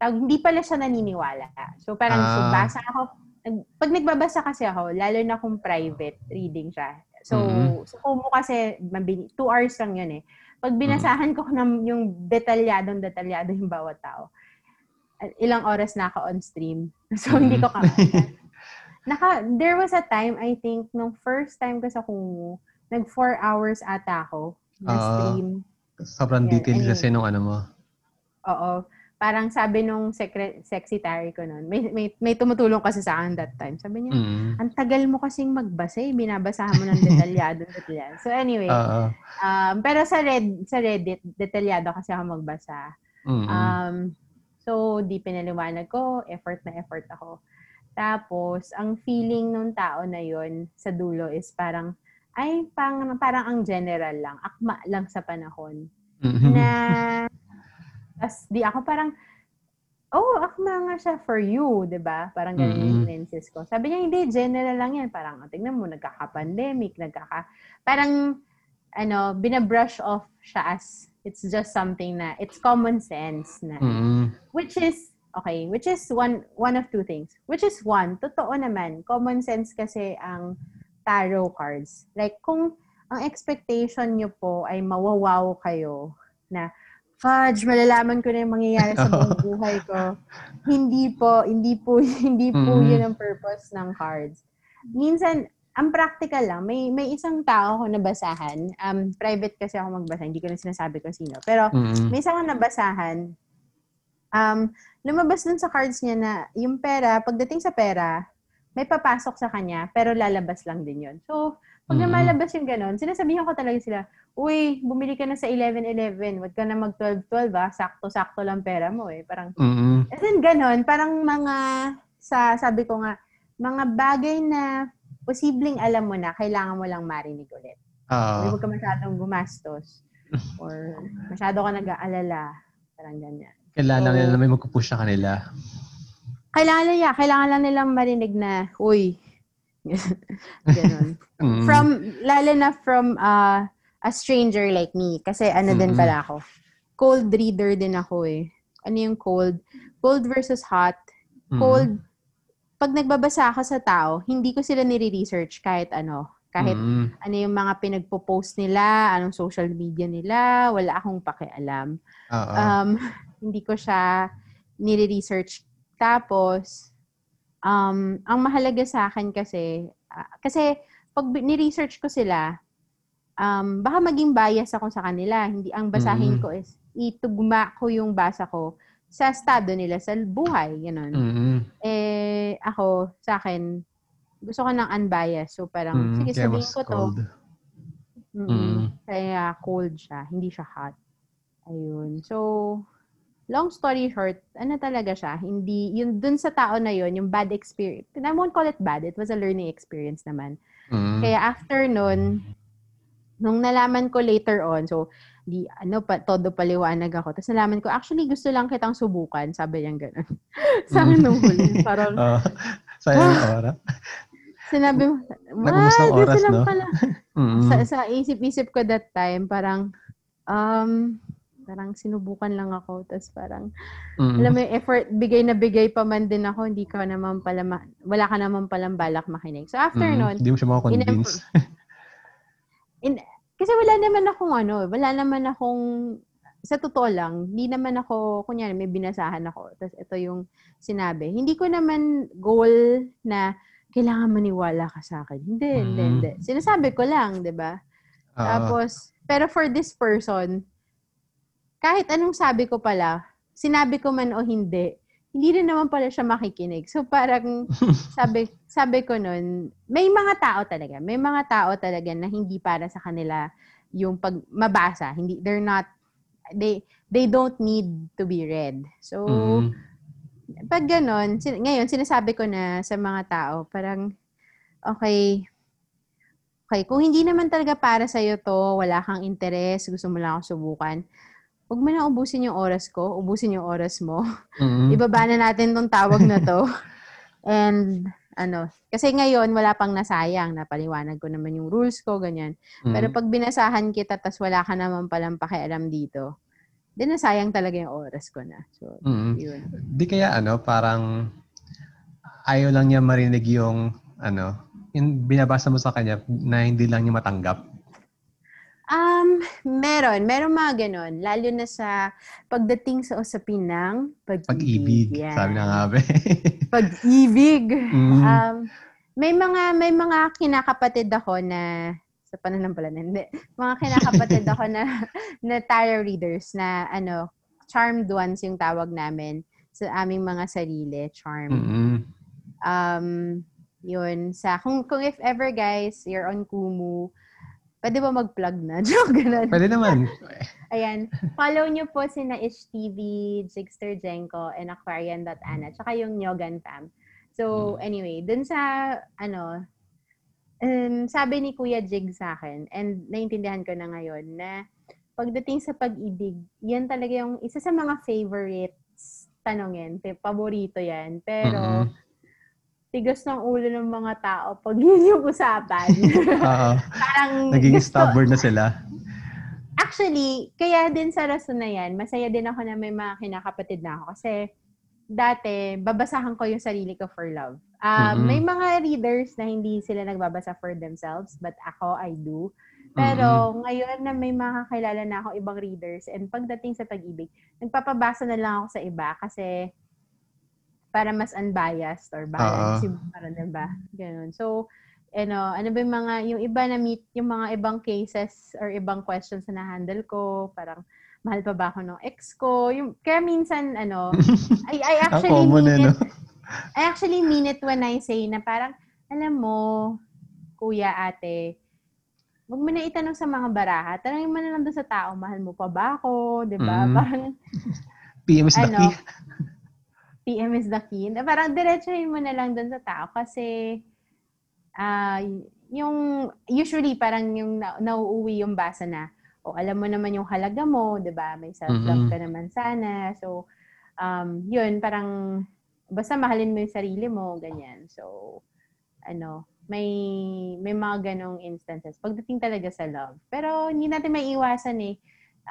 hindi pala siya naniniwala. So parang so Ah. basa ako, pag nagbabasa kasi ako, lalo na kung private reading siya. So, Mhm. so Kumu kasi, two hours lang yun eh. Pag binasahan ko ng yung detalyadong detalyado yung bawat tao, ilang oras na ako on stream. [LAUGHS] So, hindi ko kaya. Naka, there was a time, I think, nung first time ko sa Kumu, nag four hours ata ako na Ah. stream. Sobrang Yeah, detailed kasi nung ano mo. Oo. Parang sabi nung secret, secretary ko noon, may, may, may tumutulong kasi sa akin that time. Sabi niya, Mm. ang tagal mo kasing magbasa eh, binabasahan mo ng detalyado [LAUGHS] detalyado. So anyway, Oo. um, pero sa Red sa Reddit, detalyado kasi ako magbasa. Mm-mm. Um, so, di pinaliwanag ko, effort na effort ako. Tapos, ang feeling nung tao na yon sa dulo is parang, ay, pang, parang ang general lang, akma lang sa panahon. Mhm. Na, tas di ako parang, oh, akma nga siya for you, di ba? Parang ganun yung Mm-mm. lenses ko. Sabi niya, hindi, general lang yan. Parang, oh, tingnan mo, nagkaka-pandemic, nagkaka, parang, ano, binabrush off siya as, it's just something na, it's common sense na, Mm-mm. which is, okay, which is one, one of two things. Which is one, totoo naman, common sense kasi ang tarot cards. Like, kung ang expectation nyo po ay mawawaw kayo na, fudge, malalaman ko na yung mangyayari sa buong [LAUGHS] buhay ko. Hindi po, hindi po, [LAUGHS] hindi po Mm. yun ang purpose ng cards. Minsan, ang practical lang, may may isang tao ako nabasahan. Um, private kasi ako magbasa, hindi ko na sinasabi kung sino. Pero, Mm-mm. may isang nabasahan, um, lumabas dun sa cards niya na yung pera, pagdating sa pera, may papasok sa kanya, pero lalabas lang din yun. So, Pag Mm-mm. lumalabas yung ganon, sinasabihan ko talaga sila, uy, bumili ka na sa 11-11, wag ka na mag 12-12 ah, sakto-sakto lang pera mo eh. Parang, Mm-mm. as in ganon, parang mga, sa, sabi ko nga, mga bagay na posibleng alam mo na, kailangan mo lang marinig ulit. Ah. Huwag ka masyadong gumastos. [LAUGHS] or masyado ka nag-aalala. Parang ganyan. Kailangan So- nila na may magpupush sa kanila. Kailangan lang, yeah, kailangan lang nilang marinig na, uy, [LAUGHS] ganon. Mm. From, lalo na from uh, a stranger like me. Kasi ano din Mm-mm. pala ako. Cold reader din ako eh. Ano yung cold? Cold versus hot. Mm. Cold, pag nagbabasa ako sa tao, hindi ko sila nire-research kahit ano. Kahit Mm. ano yung mga pinagpo-post nila, anong social media nila, wala akong pakialam. Oo. Um, hindi ko siya nire-research. Tapos, um, ang mahalaga sa akin kasi, ah, kasi pag ni-research ko sila, um, baka maging bias ako sa kanila. Hindi, ang basahin Mm. ko is, itugma ko yung basa ko sa estado nila sa buhay. Ganun. Mm. Eh, ako, sa akin, gusto ko ng unbiased. So, parang, Mm. sige, Kaya sabihin ko to. cold. Mm. Mm. Kaya cold siya, hindi siya hot. Ayun. So, long story short, ano talaga siya, hindi, yun, dun sa tao na yun, yung bad experience, I won't call it bad, it was a learning experience naman. Mm. Kaya after nun, nung nalaman ko later on, so, di, ano pa, todo paliwanag ako. Tapos nalaman ko, actually, gusto lang kitang subukan. Sabi niya gano'n. [LAUGHS] sa akin nung huli. Parang, [LAUGHS] Oo. Sayang yung oras. sinabi mo, Nag-ubos ng "Ah, oras, no?" pala. Mm. sa, sa isip-isip ko that time, parang, um, parang sinubukan lang ako. Tapos parang, Mm. alam mo yung effort, bigay na bigay pa man din ako, hindi ka naman pala, ma- wala ka naman palang balak makinig. So after Mm. nun, Hindi mo siya makakonvince. [LAUGHS] kasi wala naman akong ano, wala naman akong, sa totoo lang, hindi naman ako, kunyari may binasahan ako, tapos ito yung sinabi. Hindi ko naman goal na kailangan maniwala ka sa akin. Hindi, hindi, Mm. hindi. Sinasabi ko lang, di ba? Oo. Tapos, pero for this person, kahit anong sabi ko pala, sinabi ko man o hindi, hindi rin naman pala siya makikinig. So parang [LAUGHS] sabi sabi ko nun, may mga tao talaga, may mga tao talaga na hindi para sa kanila yung pag mabasa, hindi they're not they they don't need to be read. So Mm. pag ganon, sin- ngayon sinasabi ko na sa mga tao, parang okay, okay, kung hindi naman talaga para sa iyo to, wala kang interes, gusto mo lang ako subukan, huwag mo na ubusin yung oras ko, ubusin yung oras mo. Mm. [LAUGHS] Ibaba na natin tong tawag na to. [LAUGHS] And ano, kasi ngayon wala pang nasayang, napaliwanag ko naman yung rules ko, ganyan. Mm. Pero pag binasahan kita tas wala ka naman palang pakialam dito, di nasayang talaga yung oras ko na. So, Mm. yun. Di kaya ano, parang ayaw lang niya marinig yung ano, yung binabasa mo sa kanya na hindi lang niya matanggap. Um, meron. Meron mga ganon. Lalo na sa pagdating sa usapin ng pag-ibig. Pag-ibig, Yan. sabi na nga ba. [LAUGHS] Pag-ibig. Mm. Um, may mga may mga kinakapatid ako na sa panahon pala na, hindi. Mga kinakapatid ako na [LAUGHS] na tarot readers na ano, charmed ones yung tawag namin sa aming mga sarili, charm. Mm. Um, yun, sa, kung, kung if ever guys, you're on Kumu, pwede ba mag-plug na? [LAUGHS] Joke, ganun. Pwede naman. Ayan. Follow nyo po si na Ish TV, Jigster Jenko, and Aquarian.ana, tsaka yung Nyogan Fam. So, anyway, dun sa, ano, um, sabi ni Kuya Jig sa akin, and naintindihan ko na ngayon, na pagdating sa pag-ibig, yan talaga yung isa sa mga favorites tanongin. Paborito yan. Pero, Mm-mm. Tigas ng ulo ng mga tao pag [LAUGHS] yun yung usapan. [LAUGHS] Oo. Parang Naging gusto- stubborn na sila. Actually, kaya din sa rason na yan, masaya din ako na may mga kinakapatid na ako. Kasi dati, babasahan ko yung sarili ko for love. Um, Mhm. May mga readers na hindi sila nagbabasa for themselves, but ako, I do. Pero ngayon na may mga kakilala na ako ibang readers and pagdating sa pag-ibig, nagpapabasa na lang ako sa iba kasi para mas unbiased or balance yung parang diba? Ganun. So, ano, ano ba yung mga, yung iba na meet, yung mga ibang cases or ibang questions na na-handle ko, parang, mahal pa ba ako ng ex ko? Yung, kaya minsan, ano, [LAUGHS] I, I actually mean eh, no? it, I actually mean it when I say na parang, alam mo, kuya, ate, wag mo na itanong sa mga baraha. Tanongin mo na lang doon sa tao, mahal mo pa ba ako? Di ba? Mm. Parang, [LAUGHS] PM is the Ano? key. PM is the key. Parang diretsuhin mo na lang doon sa tao kasi ah yung usually parang yung na, nauuwi yung basa na o alam mo naman yung halaga mo, 'di ba? May self-love Mm-mm. ka naman sana. So um yun parang basta mahalin mo yung sarili mo, ganyan. So ano, may may mga ganong instances pagdating talaga sa love. Pero hindi natin maiiwasan eh.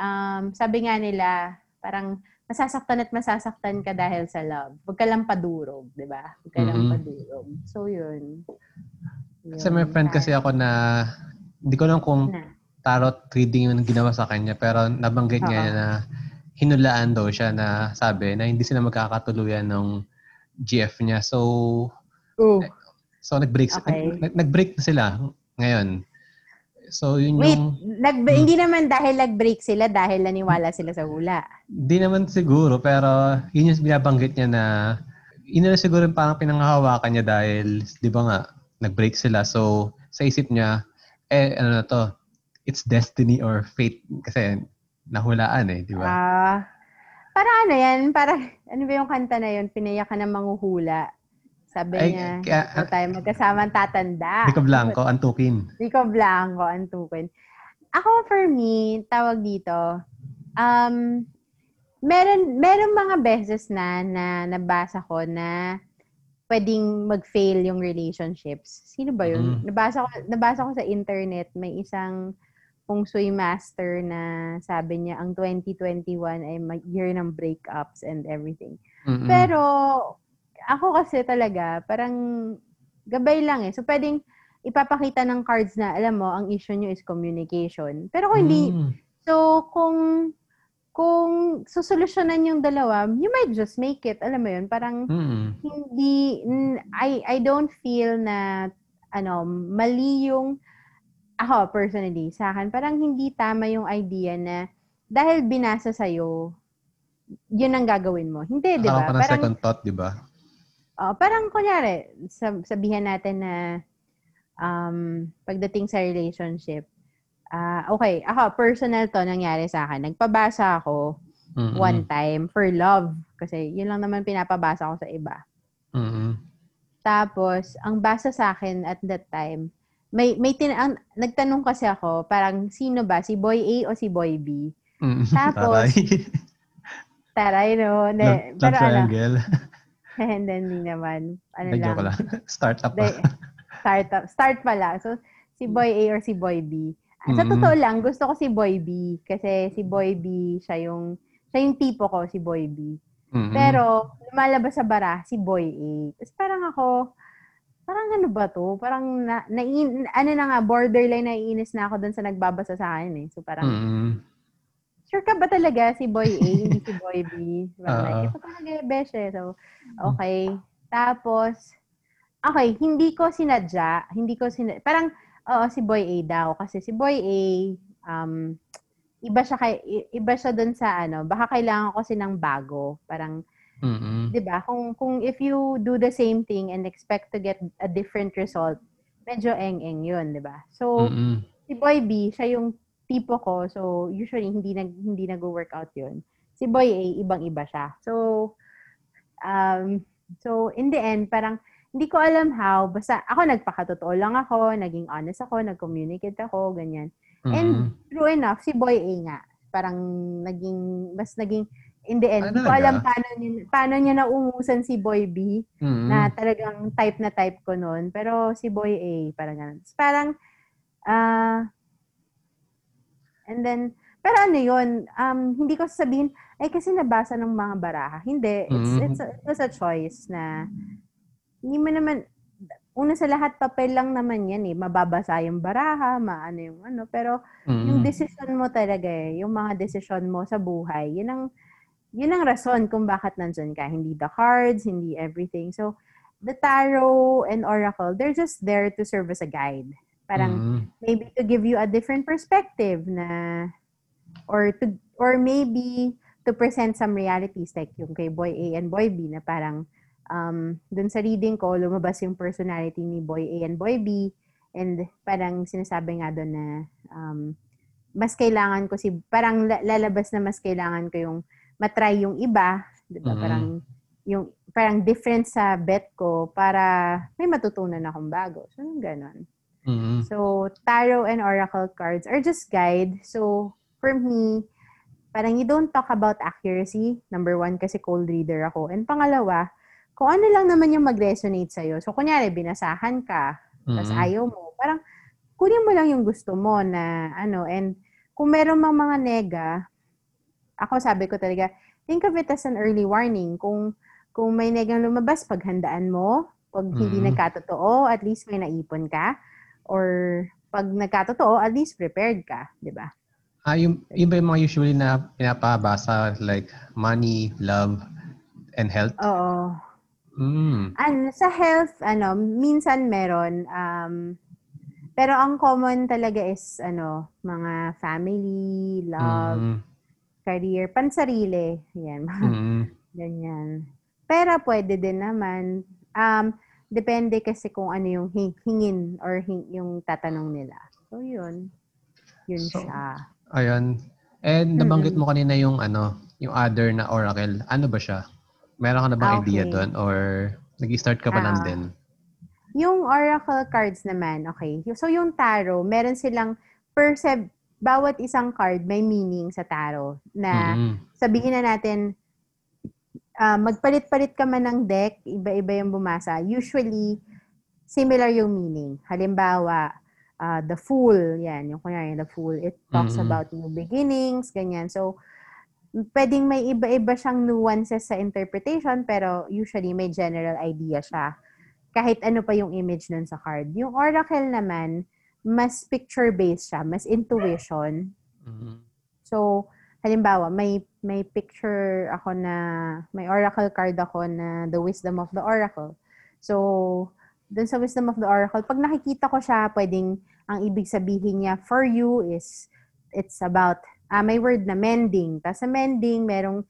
Um, sabi nga nila, parang masasaktan at masasaktan ka dahil sa love. Huwag ka lang padurog, di ba? Huwag ka lang Mhm. padurog. So, yun. Kasi may friend kasi ako na, hindi ko alam kung Na. tarot reading yung ginawa sa kanya, pero nabanggit niya na hinulaan daw siya na sabi na hindi sila magkakatuluyan ng GF niya. So, Oh. so nag-break, Okay. nag, nag-break na sila ngayon. So, yun Wait, yung, nag, Hmm. hindi naman dahil nag-break sila dahil naniwala sila sa hula. di naman siguro, pero yun yung binabanggit niya na, yun na siguro yung parang pinanghahawakan niya dahil, di ba nga, nag-break sila. So, sa isip niya, eh, ano na to, it's destiny or fate kasi nahulaan eh, di ba? Ah, para ano yan? Para, [LAUGHS] ano ba yung kanta na yun? Pinaya ka ng manghuhula. Sabi Ay, niya, kaya- "Ikaw tayo magkasamang tatanda. Rico Blanco, antukin. Rico Blanco, antukin. Ako, for me, tawag dito, um, meron, meron mga beses na, na nabasa ko na pwedeng mag-fail yung relationships. Sino ba yun? Mm. Nabasa ko, nabasa ko sa internet, may isang feng shui master na sabi niya, ang 2021 ay mag- year ng breakups and everything. Mm-mm. Pero, ako kasi talaga, parang gabay lang eh. So, pwedeng ipapakita ng cards na, alam mo, ang issue nyo is communication. Pero kung hindi, Mm. so, kung, kung susolusyonan yung dalawa, you might just make it. Alam mo yun, parang Mm. hindi, n- I, I don't feel na, ano, mali yung, ako personally, sa akin, parang hindi tama yung idea na dahil binasa sa'yo, yun ang gagawin mo. Hindi, di ba? Parang, second thought, di ba? Oh, parang kunyari, sab- sabihan natin na um, pagdating sa relationship, ah okay, ako, personal to nangyari sa akin. Nagpabasa ako Mm-mm. one time for love. Kasi yun lang naman pinapabasa ko sa iba. Mm-mm. Tapos, ang basa sa akin at that time, may may tin ang, nagtanong kasi ako, parang sino ba, si boy A o si boy B? Mm-mm. Tapos, Taray. [LAUGHS] Taray, no? Ne, pero ano, triangle. [LAUGHS] [LAUGHS] and then hindi naman. Ano Hindi, lang. joke lang. [LAUGHS] Startup pa. [LAUGHS] startup. Start pala. So, si boy A or si boy B. Ah, Sa Mm. totoo lang, gusto ko si boy B. Kasi si boy B, siya yung, siya yung tipo ko, si boy B. Mm-mm. Pero, lumalabas sa bara, si boy A. Tapos parang ako, parang ano ba to? Parang, na, na, ano na nga, borderline naiinis na ako dun sa nagbabasa sa akin eh. So parang, Mm-mm. Sure ka ba talaga si boy A, hindi si boy B? [LAUGHS] Parang like, Oo. ito talaga yung best eh. So, okay. Tapos, okay, hindi ko sinadya, hindi ko sinadya, parang, oo, si boy A daw. Kasi si boy A, um, iba siya kay, iba siya dun sa ano, baka kailangan ko kasi ng bago. Parang, Mm-mm. 'di ba? Kung kung if you do the same thing and expect to get a different result, medyo eng-eng 'yun, 'di ba? So, Mm-mm. si Boy B, siya yung tipo ko. So, usually hindi nag hindi nag-work out 'yun. Si Boy A, ibang-iba siya. So, um so in the end, parang hindi ko alam how, basta ako nagpakatotoo lang ako, naging honest ako, nag-communicate ako, ganyan. Mm-mm. And true enough, si Boy A nga, parang naging, mas naging, in the end, Ah, hindi ko alam paano niya, paano niya naungusan si Boy B, Mm-mm. na talagang type na type ko noon. Pero si Boy A, parang ganun. Parang, ah, and then, pero ano yun, um, hindi ko sasabihin, ay kasi nabasa ng mga baraha. Hindi, it's, Mm. it's, a, it was a choice na, hindi mo naman, una sa lahat, papel lang naman yan eh. Mababasa yung baraha, maano yung ano. Pero, Mm-mm. yung decision mo talaga eh, yung mga decision mo sa buhay, yun ang, yun ang rason kung bakit nandyan ka. Hindi the cards, hindi everything. So, the tarot and oracle, they're just there to serve as a guide. Parang, Mm-mm. maybe to give you a different perspective na, or to, or maybe to present some realities like yung kay Boy A and Boy B na parang, um, dun sa reading ko, lumabas yung personality ni Boy A and Boy B, And parang sinasabi nga doon na um, mas kailangan ko si, parang lalabas na mas kailangan ko yung matry yung iba, di ba? Mm-hmm. Parang yung parang different sa bet ko para may matutunan akong bago. So, yung ganon. Mm-hmm. So, tarot and oracle cards are just guide. So, for me, parang you don't talk about accuracy. Number one, kasi cold reader ako. And pangalawa, kung ano lang naman yung mag-resonate sa'yo. So, kunyari, binasahan ka, mm-hmm. tapos ayaw mo. Parang, kunin mo lang yung gusto mo na, ano, and kung meron mang mga nega, ako sabi ko talaga, think of it as an early warning. Kung, kung may negang lumabas, paghandaan mo. Pag mm-hmm. hindi nagkatotoo, at least may naipon ka. Or pag nagkatotoo, at least prepared ka, di ba? Ah, yung, yung ba yung mga usually na pinapabasa like money, love, and health? Oo. Mm. Ano, sa health, ano, minsan meron, um, pero ang common talaga is, ano, mga family, love, mm. career, pansarili, yan, [LAUGHS] mm. ganyan. Pero pwede din naman, um, depende kasi kung ano yung hingin or hing, yung tatanong nila. So, yun. Yun so, siya. Ayun. And nabanggit mo kanina yung ano, yung other na oracle. Ano ba siya? Meron ka na bang okay. idea doon or nag-start ka pa uh, lang ah. din? Yung oracle cards naman, okay. So yung tarot, meron silang per se, bawat isang card may meaning sa tarot na mm-hmm. sabihin na natin uh, magpalit-palit ka man ng deck, iba-iba yung bumasa. Usually similar yung meaning. Halimbawa, uh, the fool, yan, yung kunyari, the fool, it talks mm-hmm. about new beginnings, ganyan. So, pwedeng may iba-iba siyang nuances sa interpretation, pero usually may general idea siya. Kahit ano pa yung image nun sa card. Yung oracle naman, mas picture-based siya, mas intuition. Mm-hmm. So, halimbawa, may may picture ako na, may oracle card ako na the wisdom of the oracle. So, dun sa wisdom of the oracle, pag nakikita ko siya, pwedeng, ang ibig sabihin niya for you is, it's about uh, may word na mending. Tapos sa mending, merong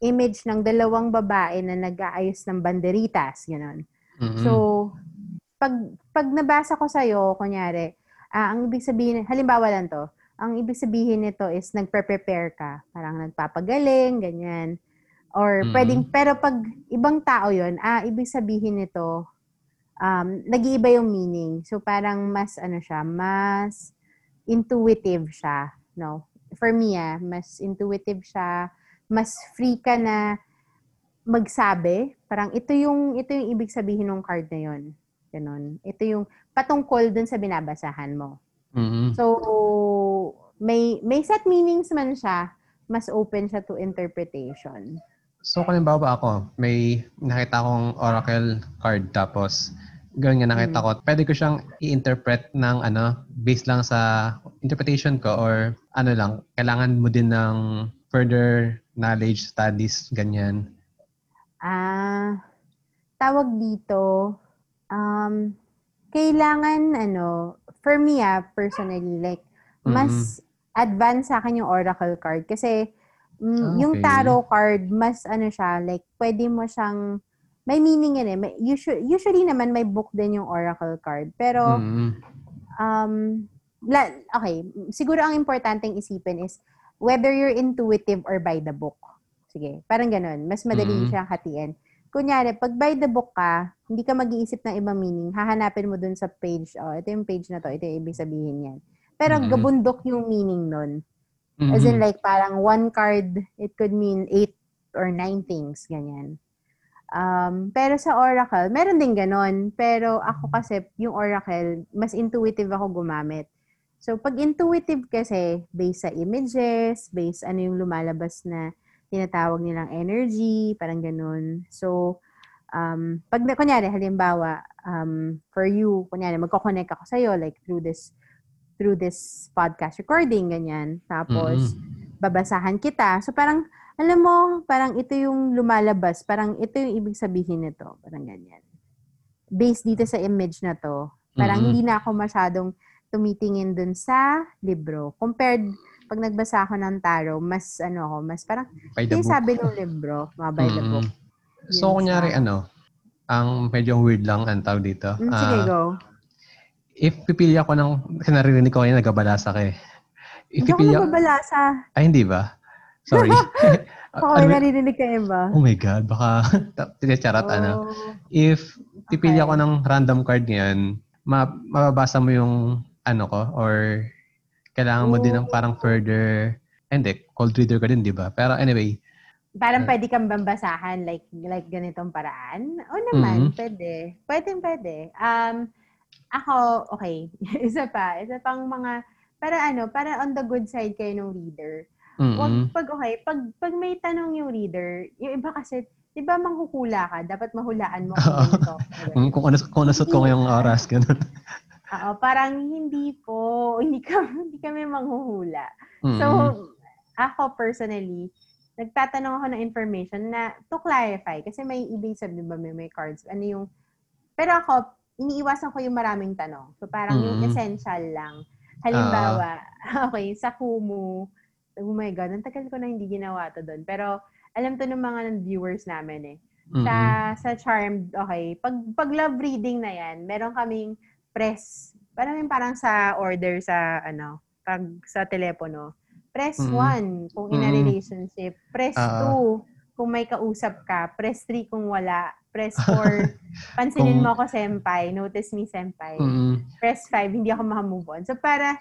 image ng dalawang babae na nag-aayos ng banderitas, gano'n. Mm-hmm. So, pag, pag nabasa ko sa'yo, kunyari, uh, ang ibig sabihin, halimbawa lang to, ang ibig sabihin nito is nagpre-prepare ka. Parang nagpapagaling, ganyan. Or mm-hmm. pwedeng, pero pag ibang tao yon ah, ibig sabihin nito, um, nag-iiba yung meaning. So, parang mas, ano siya, mas intuitive siya, no? for me ah, mas intuitive siya, mas free ka na magsabi, parang ito yung ito yung ibig sabihin ng card na yon. Ganon. Ito yung patungkol dun sa binabasahan mo. Mm-hmm. So may may set meanings man siya, mas open siya to interpretation. So, kalimbawa ako, may nakita akong oracle card tapos Ganun nga nakita mm. ko. Pwede ko siyang i-interpret ng ano, based lang sa interpretation ko or ano lang, kailangan mo din ng further knowledge, studies, ganyan. Ah, tawag dito, um, kailangan ano, for me ah, personally, like, mas mm-hmm. advanced sa akin yung oracle card kasi mm, okay. yung tarot card, mas ano siya, like, pwede mo siyang may meaning yan eh. May, usually, usually naman may book din yung oracle card. Pero, mm-hmm. um, la, okay, siguro ang importanteng isipin is whether you're intuitive or by the book. Sige, parang ganun. Mas madali mm-hmm. siyang hatiin. Kunyari, pag by the book ka, hindi ka mag-iisip ng ibang meaning, hahanapin mo dun sa page, oh, ito yung page na to, ito yung ibig sabihin yan. Pero mm-hmm. gabundok yung meaning nun. Mm-hmm. As in like, parang one card, it could mean eight or nine things, ganyan. Um, pero sa Oracle, meron din ganon. Pero ako kasi, yung Oracle, mas intuitive ako gumamit. So, pag intuitive kasi, based sa images, based ano yung lumalabas na tinatawag nilang energy, parang ganon. So, um, pag, kunyari, halimbawa, um, for you, kunyari, magkoconnect ako sa'yo, like, through this, through this podcast recording, ganyan. Tapos, mm-hmm. babasahan kita. So, parang, alam mo, parang ito yung lumalabas, parang ito yung ibig sabihin nito, parang ganyan. Based dito sa image na to, parang mm-hmm. hindi na ako masyadong tumitingin dun sa libro. Compared, pag nagbasa ako ng tarot, mas ano ako, mas parang, yung sabi ng libro, mga by the book. So, kunyari, sa... ano, ang medyo weird lang ang tawag dito. Mm, sige, uh, go. if pipili ako ng, kasi naririnig ko kayo nagkabalasa ka eh. If Hindi pipili ako, nababalasa. ay hindi ba? Sorry. [LAUGHS] Oo, [LAUGHS] Ano- naririnig ka ba? oh my God, baka [LAUGHS] tinacharot ano. Oh. If pipili Okay. ako ng random card ngayon, ma- mababasa mo yung ano ko or kailangan mo din ng parang Oh. further hindi, cold reader ka din, di ba? Pero anyway, Parang Uh, pwede kang bambasahan like like ganitong paraan? O naman, Mhm. pwede. Pwede, pwede. Um, ako, okay. [LAUGHS] isa pa. Isa pang mga, para ano, para on the good side kayo ng reader. Wag, mm pag okay, pag, pag may tanong yung reader, yung iba kasi, di ba manghukula ka? Dapat mahulaan mo kung Oo. ganito. [LAUGHS] kung, ano, kung nasot ko ngayong oras, ganun. Oo, parang hindi po, [LAUGHS] hindi kami, hindi kami manghuhula. So, Mm-mm. ako personally, nagtatanong ako ng information na to clarify. Kasi may ibig sabihin, ba, may, may cards. Ano yung, pero ako, iniiwasan ko yung maraming tanong. So, parang yung Mm. essential lang. Halimbawa, [LAUGHS] okay, sa Kumu, oh my God, ang tagal ko na hindi ginawa to doon. Pero, alam to ng mga viewers namin eh. Sa, Mm-mm. sa Charmed, okay, pag, pag love reading na yan, meron kaming press, parang yung parang sa order sa, ano, pag sa telepono. Press Mm. 1 kung in a Mm. relationship. Press Ah. 2 kung may kausap ka. Press 3 kung wala. Press 4, [LAUGHS] pansinin Kung- mo ako senpai. Notice me senpai. Mm-mm. Press 5, hindi ako makamove on. So para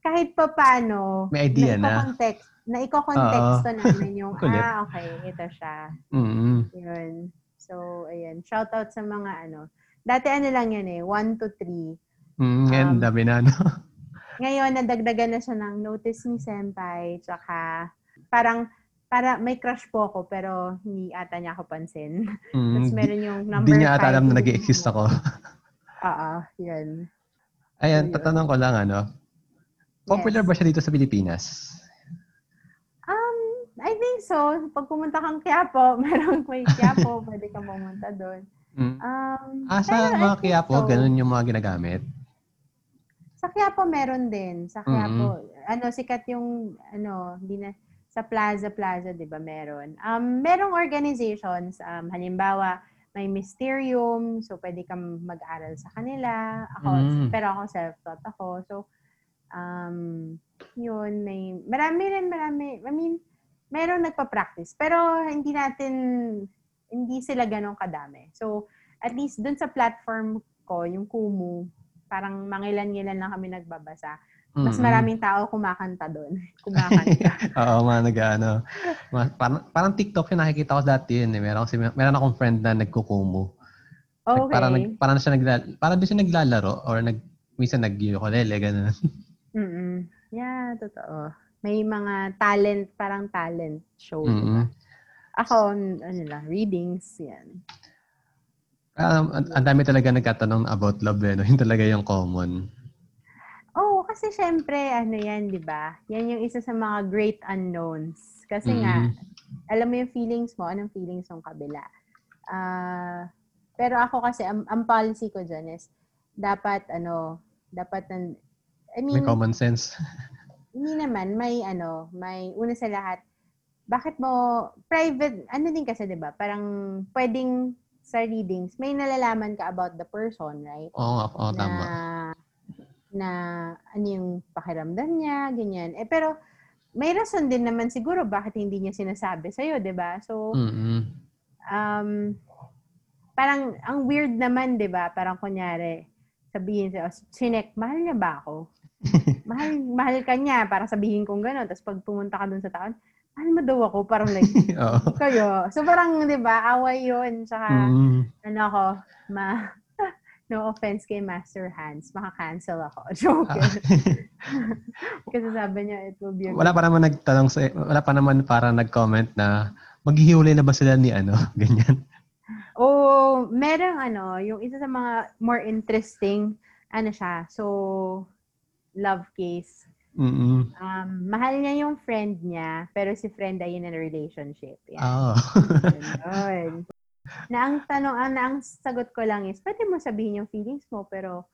kahit pa paano, May idea na. iko-context, na iko-contexto namin yung, [LAUGHS] ah, okay, ito siya. Mm-mm. Yun. So, ayan. Shout out sa mga ano. Dati ano lang yan eh, 1 to 3. Mm, ngayon, Um, dami na, no? [LAUGHS] Ngayon, nadagdagan na siya ng notice ni Senpai, tsaka parang, para may crush po ako, pero hindi ata niya ako pansin. Mm, [LAUGHS] Tapos meron yung number Di niya ata alam na nag-exist ako. [LAUGHS] Oo, yun. Ayan, Ayun. tatanong ko lang, ano? Popular Yes. ba siya dito sa Pilipinas? Um, I think so. Pag pumunta kang Quiapo, [LAUGHS] merong may Quiapo, pwede kang pumunta doon. Mm. Um, Ah, sa mga Quiapo, so. ganun yung mga ginagamit? Sa Quiapo meron din. Sa Quiapo, ano, sikat yung, ano, hindi na, sa Plaza Plaza, di ba, meron. Um, merong organizations, um, halimbawa, may Mysterium, so pwede kang mag-aral sa kanila. Ako, Mm. pero ako self-taught ako. So, um, yun, may, marami rin, marami, I mean, meron nagpa-practice. Pero hindi natin, hindi sila ganun kadami. So, at least dun sa platform ko, yung Kumu, parang mangilan-ngilan lang kami nagbabasa. Mas Mm-mm. maraming tao kumakanta doon. [LAUGHS] Kumakanta. [LAUGHS] Oo, mga nag ano, mga- parang, parang TikTok yung nakikita ko dati yun. Eh. Meron, kasi, meron akong friend na nagkukumu. Nag- okay. Parang, nag, parang siya nagla, parang doon siya naglalaro or nag, minsan nag-ukulele, ganun. [LAUGHS] Mm-mm. Yeah, totoo. May mga talent, parang talent show. Mm-mm. Ako, ano lang, readings, yan. Um, ang, dami talaga nagkatanong about love, eh, no? [LAUGHS] Yun talaga yung common. Oh, kasi syempre, ano yan, di ba? Yan yung isa sa mga great unknowns. Kasi nga, Mm-mm. alam mo yung feelings mo, anong feelings ng kabila. Ah, pero ako kasi, ang, ang policy ko dyan is, dapat, ano, dapat, nan- I May mean, common sense. [LAUGHS] hindi naman, may, ano, may, una sa lahat, bakit mo, private, ano din kasi, di ba? Parang, pwedeng, sa readings, may nalalaman ka about the person, right? Oo, nga, oo, tama. na na ano yung pakiramdam niya, ganyan. Eh, pero may rason din naman siguro bakit hindi niya sinasabi sa'yo, di ba? So, Mm-mm. um, parang ang weird naman, di ba? Parang kunyari, sabihin siya, Sinek, mahal niya ba ako? [LAUGHS] mahal, mahal ka niya para sabihin kong gano'n. Tapos pag pumunta ka dun sa taon, mo daw ako. Parang like, [LAUGHS] Oo. kayo. So parang, di ba, away yun. Tsaka, Mm. ano ako, ma, [LAUGHS] no offense kay Master Hans, maka-cancel ako. [LAUGHS] Joke. Ah. Kasi sabi niya, it will be a wala pa naman nagtanong sa wala pa naman para nag-comment na maghihiwalay na ba sila ni ano, ganyan. Oh, merong ano, yung isa sa mga more interesting, ano siya, so, love case. Mm. Um, mahal niya yung friend niya, pero si friend ay in a relationship. Yan. Oh. Na ang tanong, ang, na ang sagot ko lang is, pwede mo sabihin yung feelings mo, pero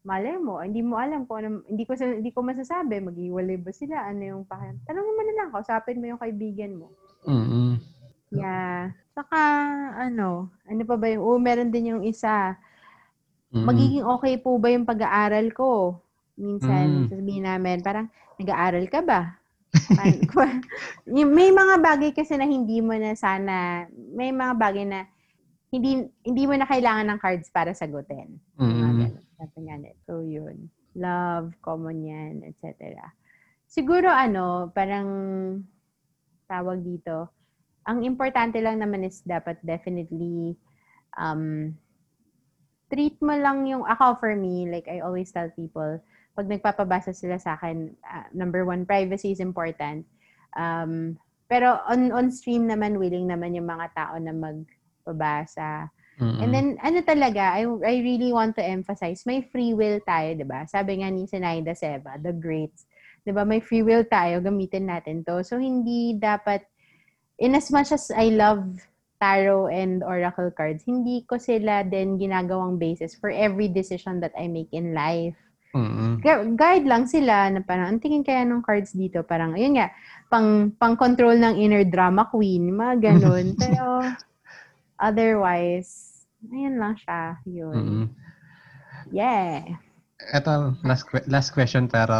malay mo, hindi mo alam kung ano, hindi ko, sa- hindi ko masasabi, maghiwalay ba sila, ano yung pakiram. Tanongin mo na lang, kausapin mo yung kaibigan mo. mm. Yeah. Saka, ano, ano pa ba yung, oh, meron din yung isa, Mm-mm. magiging okay po ba yung pag-aaral ko? Minsan, Mm. sasabihin namin, parang, nag-aaral ka ba? [LAUGHS] May mga bagay kasi na hindi mo na sana, may mga bagay na hindi hindi mo na kailangan ng cards para sagutin. Something ganun. So, yun. Love, common yan, etc. Siguro, ano, parang tawag dito, ang importante lang naman is dapat definitely um, treat mo lang yung, ako for me, like I always tell people, pag nagpapabasa sila sa akin, ah, number one, privacy is important. Um, pero on on stream naman, willing naman yung mga tao na magpabasa. Mm-mm. And then, ano talaga, I, I really want to emphasize, may free will tayo, di ba? Sabi nga ni Sinaida Seva, the greats, di ba? May free will tayo, gamitin natin to. So, hindi dapat, in as much as I love tarot and oracle cards, hindi ko sila din ginagawang basis for every decision that I make in life. Mm-mm. Gu- guide lang sila na parang, ang tingin kaya ng cards dito, parang, ayun nga, pang, pang control ng inner drama queen, mga ganun. [LAUGHS] Pero, otherwise, ayun lang siya. Yun. Mm-mm. Yeah. Ito, last, last question pero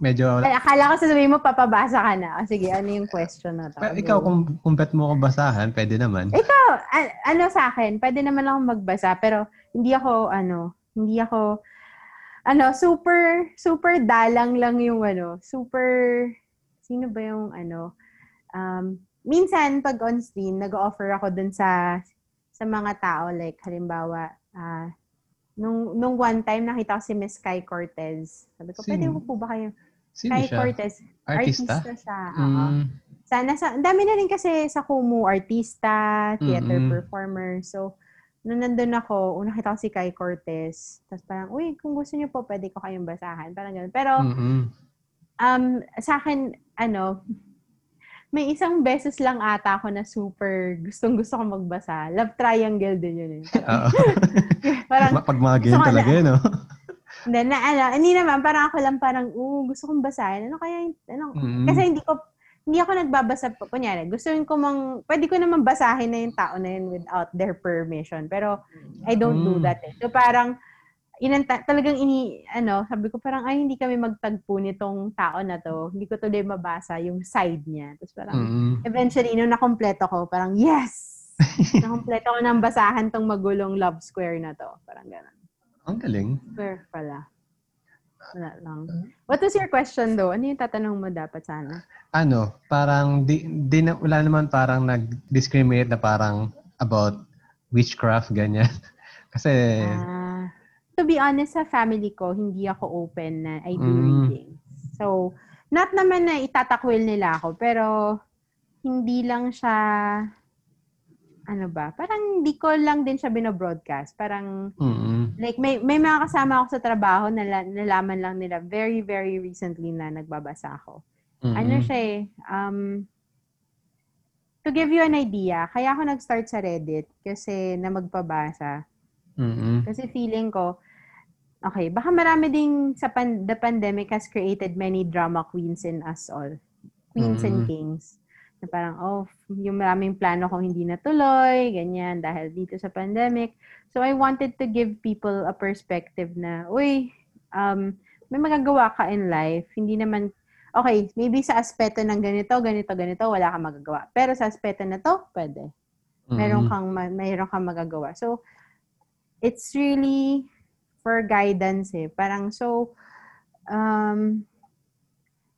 medyo... Ay, Akala ko sasabihin mo, papabasa ka na. O, sige, ano yung question na to? Pero ikaw, kung, kung bet mo ko basahan, pwede naman. Ikaw, a- ano sa akin, pwede naman akong magbasa, pero hindi ako, ano, hindi ako, ano, super, super dalang lang yung, ano, super, sino ba yung, ano, um, minsan, pag on stream, nag-offer ako dun sa, sa mga tao, like, halimbawa, ah, nung, nung one time, nakita ko si Miss Kai Cortez. Sabi ko, pwede Sino? ko po ba kayo? Sino Kai siya? Cortez. Artista? siya. oo. Mm. Sana sa, dami na rin kasi sa Kumu, artista, theater Mm-mm. performer. So, nung nandun ako, una kita ko si Kai Cortez. Tapos parang, uy, kung gusto niyo po, pwede ko kayong basahan. Parang ganun. Pero, Mm-mm. um, sa akin, ano, may isang beses lang ata ako na super gustong gusto ko magbasa. Love triangle din yun eh. [LAUGHS] Oo. [LAUGHS] Parang, Pag mga ganyan talaga na- yun, no? hindi, na, ano, hindi naman, parang ako lang parang, uh, gusto kong basahin. Ano kaya, yung- ano, Mm-mm. Kasi hindi ko, hindi ako nagbabasa po. Kunyari, gusto ko mang, pwede ko naman basahin na yung tao na yun without their permission. Pero, I don't do Mm. that eh. So, parang, inanta, talagang ini, ano, sabi ko parang, ay, hindi kami magtagpo nitong tao na to. Hindi ko tuloy mabasa yung side niya. Tapos parang, Mm-mm. eventually, nung nakompleto ko, parang, yes! [LAUGHS] nakompleto ko ng basahan tong magulong love square na to. Parang gano'n. Ang galing. Square pala. Wala lang. What was your question though? Ano yung tatanong mo dapat sana? Ano, parang di, di na, wala naman parang nag-discriminate na parang about witchcraft, ganyan. [LAUGHS] Kasi, Ah, to be honest, sa family ko, hindi ako open na I do Mm. readings. So, not naman na itatakwil nila ako, pero hindi lang siya, ano ba, parang hindi ko lang din siya binobroadcast. Parang, mm like, may, may mga kasama ako sa trabaho na la- nalaman lang nila very, very recently na nagbabasa ako. Ano siya eh, um, to give you an idea, kaya ako nag-start sa Reddit kasi na magpabasa. mm Kasi feeling ko, okay, baka marami ding sa pan- the pandemic has created many drama queens in us all. Queens and Mhm. kings. Na parang, oh, yung maraming plano kong hindi natuloy, ganyan, dahil dito sa pandemic. So, I wanted to give people a perspective na, uy, um, may magagawa ka in life. Hindi naman, okay, maybe sa aspeto ng ganito, ganito, ganito, wala kang magagawa. Pero sa aspeto na to, pwede meron kang meron kang magagawa. So it's really for guidance eh. Parang so um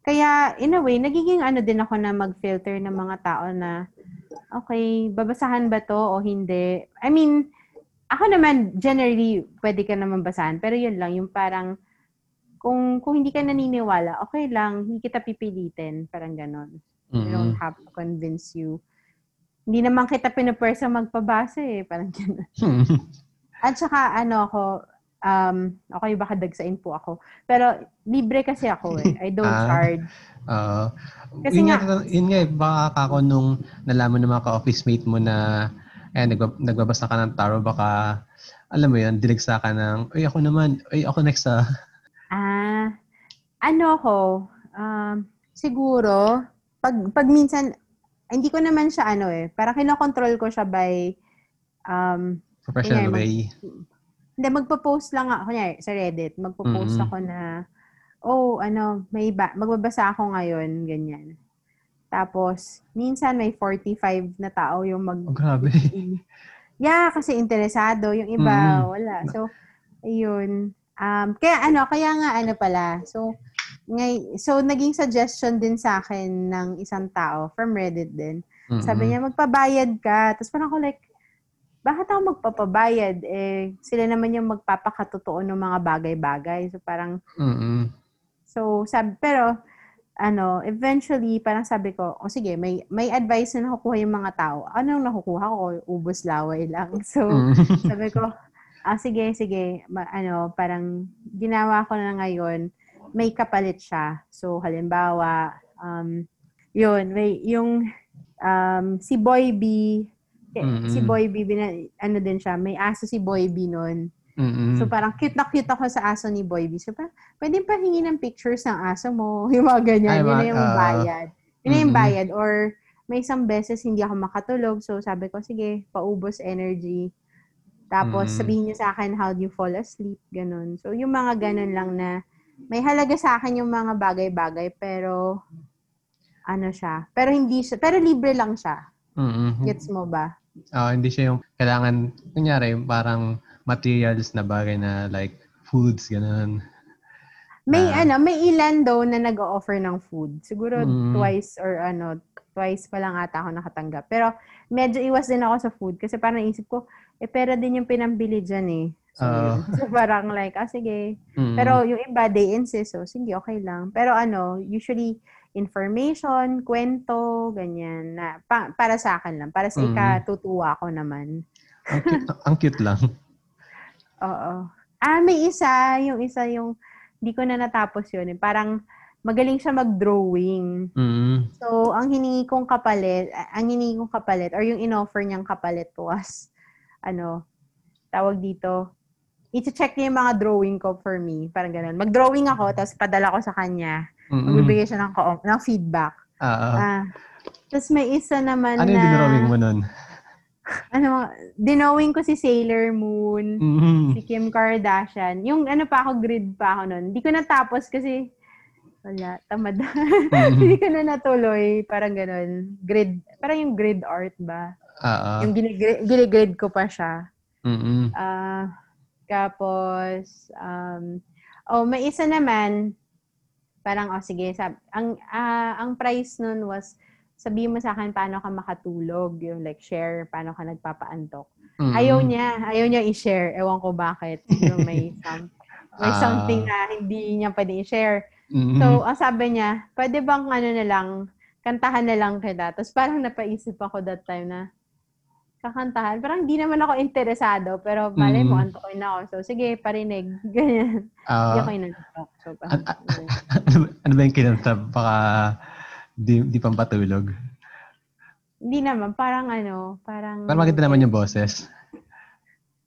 kaya in a way nagiging ano din ako na mag-filter ng mga tao na okay, babasahan ba to o hindi? I mean, ako naman generally pwede ka naman basahan, pero yun lang yung parang kung kung hindi ka naniniwala, okay lang, hindi kita pipilitin, parang ganon. I don't have to convince you. Hindi naman kita pinapersa magpabasa eh. Parang gano'n. [LAUGHS] At saka ano ako, um, okay baka dagsain po ako. Pero libre kasi ako eh. I don't Ah. charge. Oo. Kasi yun nga- nga, yun nga, eh, baka ako nung nalaman ng mga ka-office mate mo na eh, nagbab- nagbabasa ka ng tarot, baka, alam mo yun, diligsa ka ng, ay, ako naman, ay, ako next ah. Ano ako, um, siguro, pag, pag minsan, hindi ko naman siya ano eh, parang kinokontrol ko siya by, um, Professional Kunyari, mag- way. Hindi, magpo-post lang ako. Kunyari, sa Reddit, magpo-post Mhm. ako na, oh, ano, may ba, magbabasa ako ngayon, ganyan. Tapos, minsan may 45 na tao yung mag... Oh, grabe. [LAUGHS] Yeah, kasi interesado. Yung iba, Mhm. wala. So, ayun. Um, kaya ano, kaya nga ano pala. So, ngay, so naging suggestion din sa akin ng isang tao from Reddit din. Sabi niya, magpabayad ka. Tapos parang ako like, bakit ako magpapabayad? Eh, sila naman yung magpapakatotoo ng mga bagay-bagay. So parang, Mm-mm. so sabi, pero, ano, eventually, parang sabi ko, o sige, may, may advice na nakukuha yung mga tao. Anong nakukuha ko? Ubus laway lang. [LAUGHS] So, Mm. sabi ko, ah, sige, sige, ma- ano, parang ginawa ko na ngayon, may kapalit siya. So, halimbawa, um, yun, may, yung, um, si Boy B, Mm-mm. si Boy B, bina, ano din siya, may aso si Boy B nun. Mm-mm. So, parang cute na cute ako sa aso ni Boy B. So, parang, pwede pa hingi ng pictures ng aso mo. [LAUGHS] Yung mga ganyan. Ay, yun na yung ah, bayad. Yun na yung bayad. Or, may isang beses hindi ako makatulog. So, sabi ko, sige, paubos energy. Tapos, Mm. sabihin niyo sa akin, how do you fall asleep? Ganun. So, yung mga ganun lang na, may halaga sa akin yung mga bagay-bagay, pero, ano siya. Pero hindi siya, pero libre lang siya. Mm-mm. Gets mo ba? Ah, hindi siya yung kailangan, kunyari, yung parang materials na bagay na like foods, ganun. May Ah. ano, may ilan daw na nag-o-offer ng food. Siguro Mm. twice or ano, twice pa lang ata ako nakatanggap. Pero medyo iwas din ako sa food kasi parang naisip ko, eh pera din yung pinambili dyan eh. So, yun. so parang like, ah sige. Mm-mm. Pero yung iba, they insist. So sige, okay lang. Pero ano, usually information, kwento, ganyan. Na, pa- para sa akin lang. Para sa Mm. ikatutuwa ko naman. ang, cute, [LAUGHS] ang cute lang. Oo. Ah, may isa. Yung isa yung, hindi ko na natapos yun. eh. Parang magaling siya mag-drawing. Mm. So, ang hiningi kong kapalit, ang hiningi kong kapalit, or yung in-offer niyang kapalit was, ano, tawag dito, i-check niya yung mga drawing ko for me. Parang ganun. Mag-drawing ako, tapos padala ko sa kanya. Magbibigay siya ng, ko- ng feedback. Ah, ah. Ah. Tapos may isa naman ano na, yung dinrawing mo nun? [LAUGHS] ano, dinowing ko si Sailor Moon. Mm. si Kim Kardashian. Yung ano pa ako, grid pa ako nun. Hindi ko natapos kasi wala, tamad. Mhm. [LAUGHS] Hindi ko na natuloy. Parang ganun. Grid, parang yung grid art ba? Ah. Yung ginigrid, ginigrid ko pa siya. Mm-mm. Ah, tapos, um, oh, may isa naman, parang, oh, sige, sab ang, ah, ang price nun was, sabihin mo sa akin paano ka makatulog, yung like share, paano ka nagpapaantok. Mm-mm. Ayaw niya. Ayaw niya i-share. Ewan ko bakit. Yung may, [LAUGHS] some, may Ah. something na hindi niya pwede i-share. Mm-mm. So, ang sabi niya, pwede bang ano na lang, kantahan na lang kita. Tapos parang napaisip ako that time na, kakantahan. Parang hindi naman ako interesado, pero malay mo, Mm. antokin na ako. So, sige, parinig. [LAUGHS] Ganyan. Hindi Ah, ako inantok. So, parang, An- [LAUGHS] ano, ano ba yung kinanta? Baka di, di pampatulog. hindi naman. Parang ano, parang... Para maganda naman yung boses.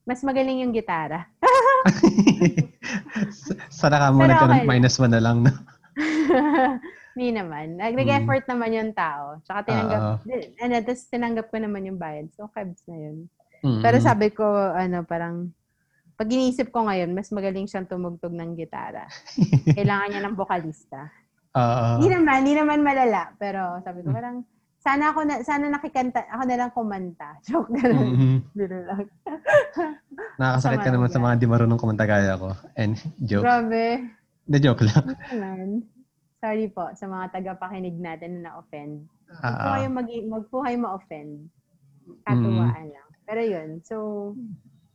Mas magaling yung gitara. [LAUGHS] Sana ka mo nagkaroon okay lang. minus one na lang. No? Hindi naman. Nag- Nag-effort naman yung tao. Tsaka tinanggap, di- ano, tapos tinanggap ko naman yung bayad. So, kebs na yun. Mm-mm. Pero sabi ko, ano, parang, pag inisip ko ngayon, mas magaling siyang tumugtog ng gitara. [LAUGHS] Kailangan niya ng vokalista. Oo. Hindi naman, hindi naman malala. Pero sabi ko, parang, sana ako na, sana nakikanta, ako na lang kumanta. Joke, gano'n. Mhm. Biro lang. [LAUGHS] Nakakasakit ka naman sa mga di marunong kumanta kaya ko. And joke. Grabe. Na joke lang. Hindi. Sorry po sa mga tagapakinig natin na na-offend. Huwag po kayo mag po kayo ma-offend. Katuwaan lang. Pero yun, so,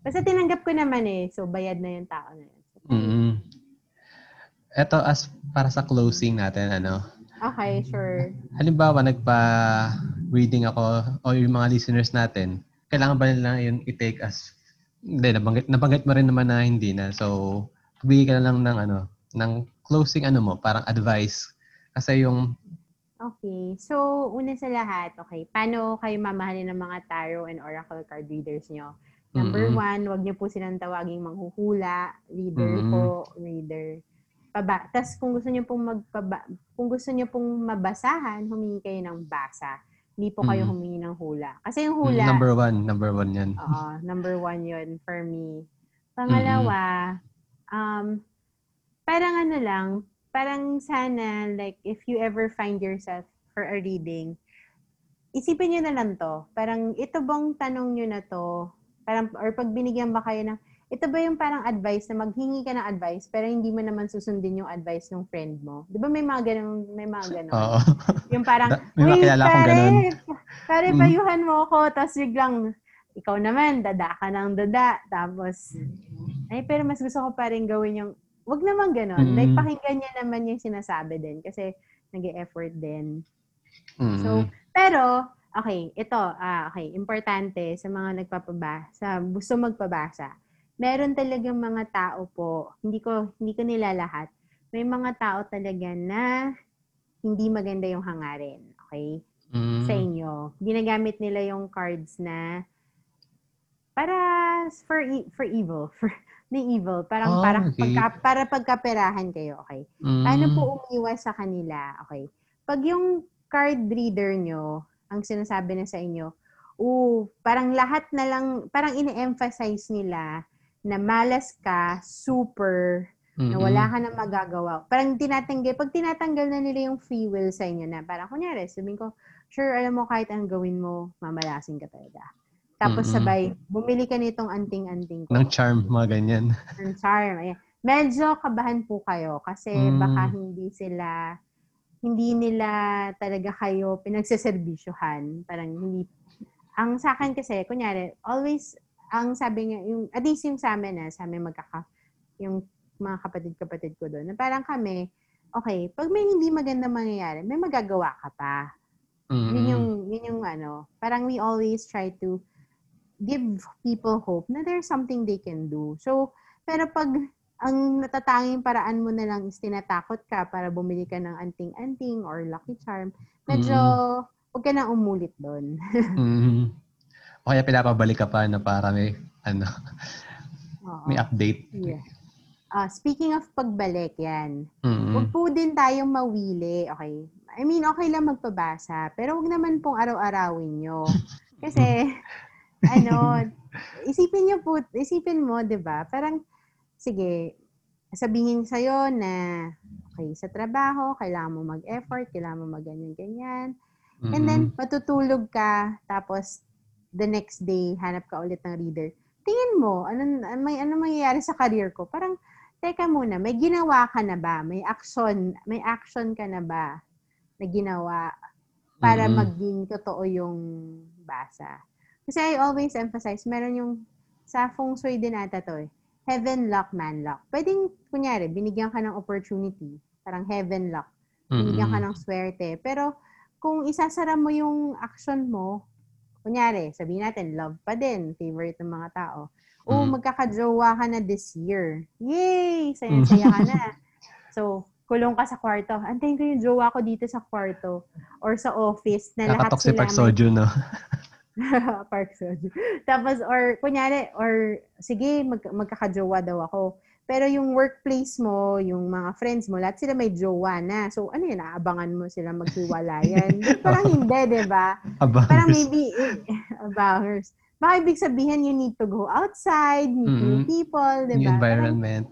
basta tinanggap ko naman eh. So, bayad na yung tao na yun. mm Ito, as para sa closing natin, ano, Okay, sure. halimbawa, nagpa-reading ako o yung mga listeners natin, kailangan ba nila yun i-take as, hindi, nabanggit, nabanggit mo rin naman na hindi na. So, bigay ka na lang ng, ano, ng closing, ano mo, parang advice. Kasi yung, Okay. So, una sa lahat, okay, paano kayo mamahalin ng mga tarot and oracle card readers nyo? Number Mm-mm. one, wag niyo po silang tawaging manghuhula, reader Mm-mm. po, reader. Paba. Tapos kung gusto niyo pong magpaba, kung gusto niyo pong mabasahan, humingi kayo ng basa. Hindi po kayo Mm. humingi ng hula. Kasi yung mm, hula, number one, number one yan. Oo, number one yun for me. Pangalawa, um, parang ano lang, parang sana, like, if you ever find yourself for a reading, isipin nyo na lang to. Parang, ito bang tanong nyo na to? Parang, or pag binigyan ba kayo ng, ito ba yung parang advice na maghingi ka ng advice pero hindi mo naman susundin yung advice ng friend mo? Di ba may mga ganun, may mga ganun? Oo. Yung parang, [LAUGHS] may akong pare, ganun." pare, Mm. payuhan mo ako, tapos biglang, ikaw naman, dada ka ng dada. Tapos, ay, pero mas gusto ko pa rin gawin yung, wag naman ganun. Mm. Like, pakinggan niya naman yung sinasabi din. Kasi, nag effort din. Mm. So, pero, okay, ito, ah, okay, importante sa mga nagpapaba, sa gusto magpabasa. Meron talagang mga tao po, hindi ko, hindi ko nila lahat, may mga tao talaga na hindi maganda yung hangarin. Okay? Mm. Sa inyo. Ginagamit nila yung cards na para for e- for evil, [LAUGHS] for the evil, parang Ah, para okay. pagka, para pagkaperahan kayo, okay? Mm. Paano po umiwas sa kanila? Okay. Pag yung card reader nyo, ang sinasabi na sa inyo, oo, parang lahat na lang, parang ine-emphasize nila na malas ka, super, na Mm-mm. wala ka na magagawa. Parang tinatanggal, pag tinatanggal na nila yung free will sa inyo na, parang kunyari, sabihin ko, sure, alam mo, kahit anong gawin mo, mamalasin ka talaga. Tapos Mm-mm. sabay, bumili ka nitong anting-anting ko Ng charm, mga ganyan. [LAUGHS] ng charm. Ayan. Medyo kabahan po kayo kasi Mm. baka hindi sila hindi nila talaga kayo pinagseservisyohan. Parang hindi ang sa akin kasi kunyari always ang sabi niya yung at least yung sa amin na sa amin magkaka yung mga kapatid-kapatid ko doon na parang kami okay pag may hindi maganda mangyayari may magagawa ka pa Mm-mm. yun yung, yun yung ano, parang we always try to give people hope na there's something they can do. So, pero pag ang natatanging paraan mo na lang is tinatakot ka para bumili ka ng anting-anting or lucky charm, medyo huwag ka na umulit doon. [LAUGHS] Mm. O kaya pinapabalik ka pa na para may, ano, Oo. may update. Yeah. Ah, speaking of pagbalik, yan. Mm. Huwag po din tayong mawili, okay? I mean, okay lang magpabasa, pero huwag naman pong araw-arawin nyo. [LAUGHS] Kasi, ano, [LAUGHS] isipin nyo po, isipin mo, di ba? Parang, sige, sabihin sa'yo na, okay, sa trabaho, kailangan mo mag-effort, kailangan mo mag-ganyan-ganyan. And then, matutulog ka, tapos, the next day, hanap ka ulit ng reader. Tingin mo, ano, may, ano mangyayari sa career ko? Parang, teka muna, may ginawa ka na ba? May action, may action ka na ba na ginawa para Mm-mm. maging totoo yung basa? Kasi I always emphasize, meron yung, sa feng shui din ata to eh, heaven lock, man lock. Pwedeng, kunyari, binigyan ka ng opportunity, parang heaven lock, binigyan ka Mm-mm. ng swerte. Pero, kung isasara mo yung action mo, kunyari, sabihin natin, love pa din, favorite ng mga tao. O, Mm. magkakajowa ka na this year. Yay! Saya-saya ka na. [LAUGHS] So, kulong ka sa kwarto. Antayin ko yung jowa ko dito sa kwarto or sa office na lahat Nakatok si sila Soju, no? [LAUGHS] Park Soju. Tapos, or, kunyari, or, sige, mag, magkakajowa daw ako. Pero yung workplace mo, yung mga friends mo, lahat sila may jowa na. So, ano yun, aabangan mo sila maghiwalayan. [LAUGHS] Parang hindi, di ba? Parang maybe, abangers. Baka ibig sabihin, you need to go outside, meet new Mhm. people, di New ba? Parang- environment.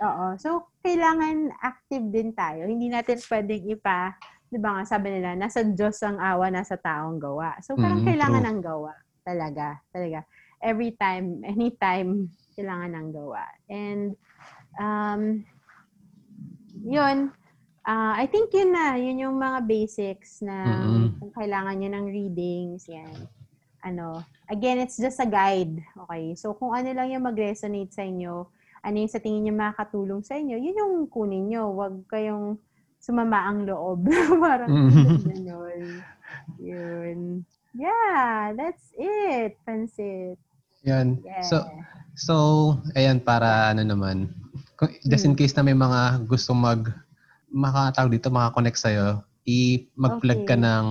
Oo. So, kailangan active din tayo. Hindi natin pwedeng ipa, di ba nga, sabi nila, nasa Diyos ang awa, nasa taong gawa. So, parang Mm, kailangan true. ng gawa. Talaga. Talaga. Every time, [LAUGHS] anytime, kailangan ng gawa. And, um, yun, ah, I think yun na. Yun yung mga basics na Mm-mm. kung kailangan nyo ng readings, yan. Ano, again, it's just a guide. Okay? So, kung ano lang yung mag-resonate sa inyo, ano yung sa tingin nyo makakatulong sa inyo, yun yung kunin nyo. Huwag kayong sumama ang loob. [LAUGHS] Parang Mhm. ganun. Yun. Yeah, that's it. Pansit. Yan. Yeah. So, so, ayan, para ano naman, just in Hmm. case na may mga gusto mag, makatawag dito, makakonect sa'yo, i mag-plug ka Okay. ng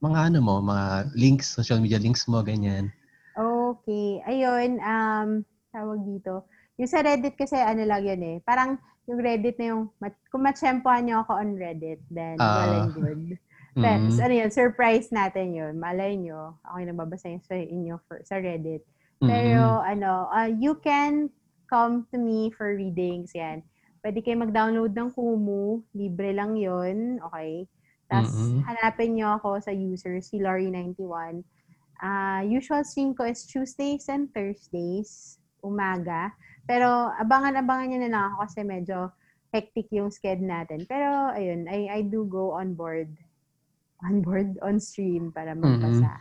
mga ano mo, mga links, social media links mo, ganyan. Okay. Ayun, um, tawag dito. Yung sa Reddit kasi ano lang yun eh. Parang yung Reddit na yung, kung matsyempohan nyo ako on Reddit, then well Ah. and good. [LAUGHS] Pero, Mm. ano yun, surprise natin yun. Malay nyo, ako yung nababasa yun sa inyo for, sa Reddit. Mm-mm. Pero, ano, uh, you can come to me for readings. Yan. Pwede kayo mag-download ng Kumu. Libre lang yon Okay? Tapos, Mm-mm. hanapin nyo ako sa user, si Lori91. Ah, usual stream ko is Tuesdays and Thursdays, umaga. Pero, abangan-abangan nyo na lang ako kasi medyo hectic yung sked natin. Pero, ayun, I, I do go on board. On board, on stream para magbasa.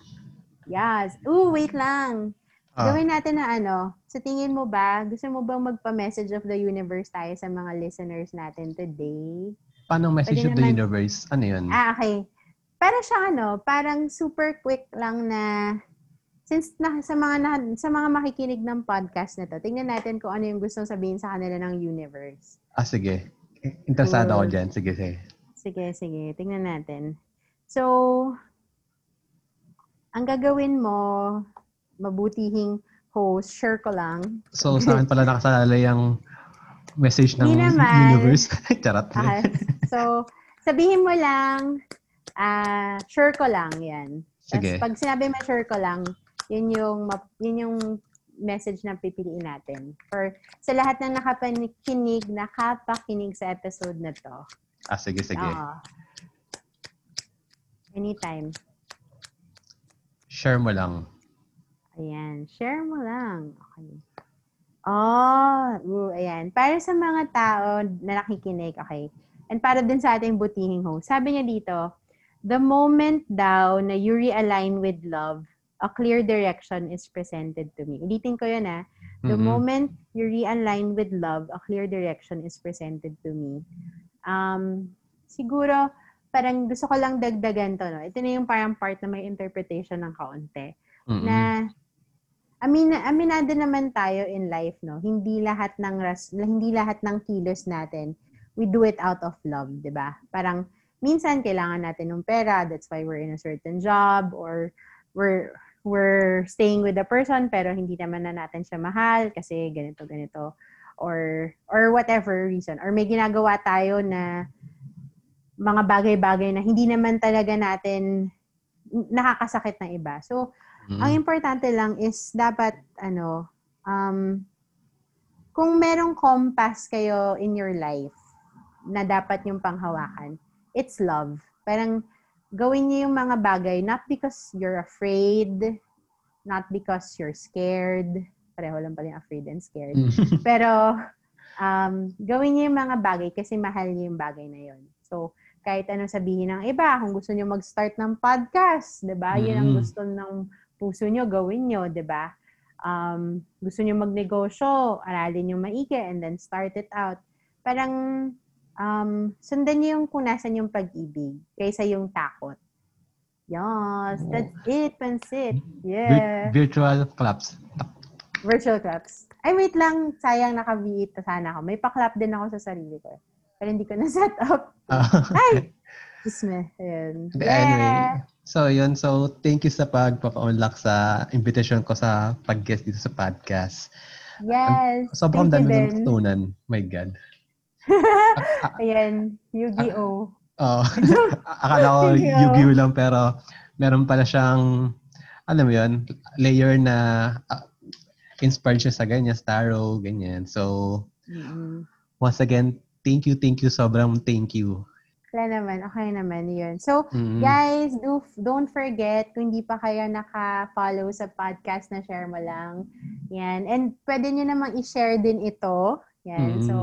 Yes. Ooh, wait lang. Ah, Gawin natin na ano, sa tingin mo ba, gusto mo bang magpa-message of the universe tayo sa mga listeners natin today? paano message pwede of the naman- universe? Ano yun? Ah, okay. Para siya ano, parang super quick lang na since na, sa mga na, sa mga makikinig ng podcast na to, tingnan natin kung ano yung gustong sabihin sa kanila ng universe. Ah, sige. Interesado ako Cool. dyan. Sige, sige. Sige, sige. Tingnan natin. So, ang gagawin mo, mabutihing host, share ko lang. So, sa akin pala nakasalalay yung message ng naman. universe. [LAUGHS] Charot. Ah, so, sabihin mo lang, ah, sure ko lang, yan. Sige. Tapos pag sinabi mo sure ko lang, yun yung, yun yung message na pipiliin natin. For sa lahat ng nakapakinig, nakapakinig sa episode na to. Ah, sige, sige. Oo. anytime. Share mo lang. Ayan. Share mo lang. Okay. Oh, ooh, ayan. Para sa mga tao na nakikinig, okay. And para din sa ating butihing host. Sabi niya dito, the moment daw na you realign with love, a clear direction is presented to me. Ulitin ko yun ah. The Mhm. moment you realign with love, a clear direction is presented to me. Um, siguro, parang gusto ko lang dagdagan to, no? Ito na yung parang part na may interpretation ng kaunti Mm-mm. na amin aminado naman tayo in life no hindi lahat ng ras, hindi lahat ng kilos natin we do it out of love 'di ba parang minsan kailangan natin ng pera that's why we're in a certain job or we're we're staying with the person pero hindi naman na natin siya mahal kasi ganito ganito or or whatever reason or may ginagawa tayo na mga bagay-bagay na hindi naman talaga natin nakakasakit ng iba so Mm-mm. ang importante lang is dapat ano um kung merong compass kayo in your life na dapat yung panghawakan, it's love. Parang gawin niyo yung mga bagay not because you're afraid, not because you're scared. Pareho lang pala yung afraid and scared. Mm. [LAUGHS] Pero um, gawin niyo yung mga bagay kasi mahal niyo yung bagay na yon. So, kahit anong sabihin ng iba, kung gusto niyo mag-start ng podcast, 'di ba? Yun ang Mm. gusto ng puso niyo, gawin niyo, 'di ba? Um, gusto niyo magnegosyo, aralin niyo maigi and then start it out. Parang um, sundan niyo yung kung nasan yung pag-ibig kaysa yung takot. Yes, that's it, pansit. Yeah. Vir- virtual claps. Virtual claps. Ay, wait lang. Sayang naka-VE sana ako. May pa-clap din ako sa sarili ko. Pero hindi ko na-set up. Ah. Ay! Just me. Ayun. Yeah. Anyway, so yun. So, thank you sa pagpapa-unlock sa invitation ko sa pag-guest dito sa podcast. Yes. Sobrang Thank dami ng din. natutunan. My God. [LAUGHS] Ayan. Yu-Gi-Oh! [LAUGHS] Oh, [LAUGHS] akala ko. Yu-Gi-Oh lang pero meron pala siyang, alam mo yun, layer na ah, inspired siya sa ganyan, Starrow, ganyan. So, Mm-mm. once again, thank you, thank you, sobrang thank you. Wala naman. Okay naman yun. So, Mm. guys, do, don't forget, kung hindi pa kayo naka-follow sa podcast na share mo lang. Yan. And pwede nyo namang i-share din ito. Yan. Mm. So,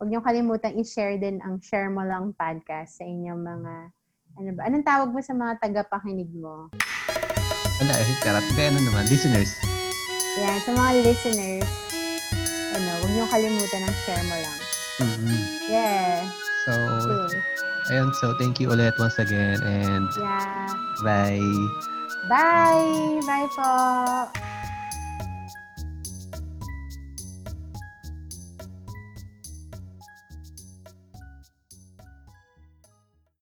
huwag nyo kalimutan i-share din ang Share Mo Lang podcast sa inyong mga, ano ba, anong tawag mo sa mga tagapakinig mo? Wala, eh, karat. Kaya ano naman, listeners. Yan, sa mga listeners, ano, huwag nyo kalimutan ang Share Mo Lang. Mhm. Yeah. So, Okay. ayun, so thank you ulit once again and Yeah. bye. Bye! Bye po!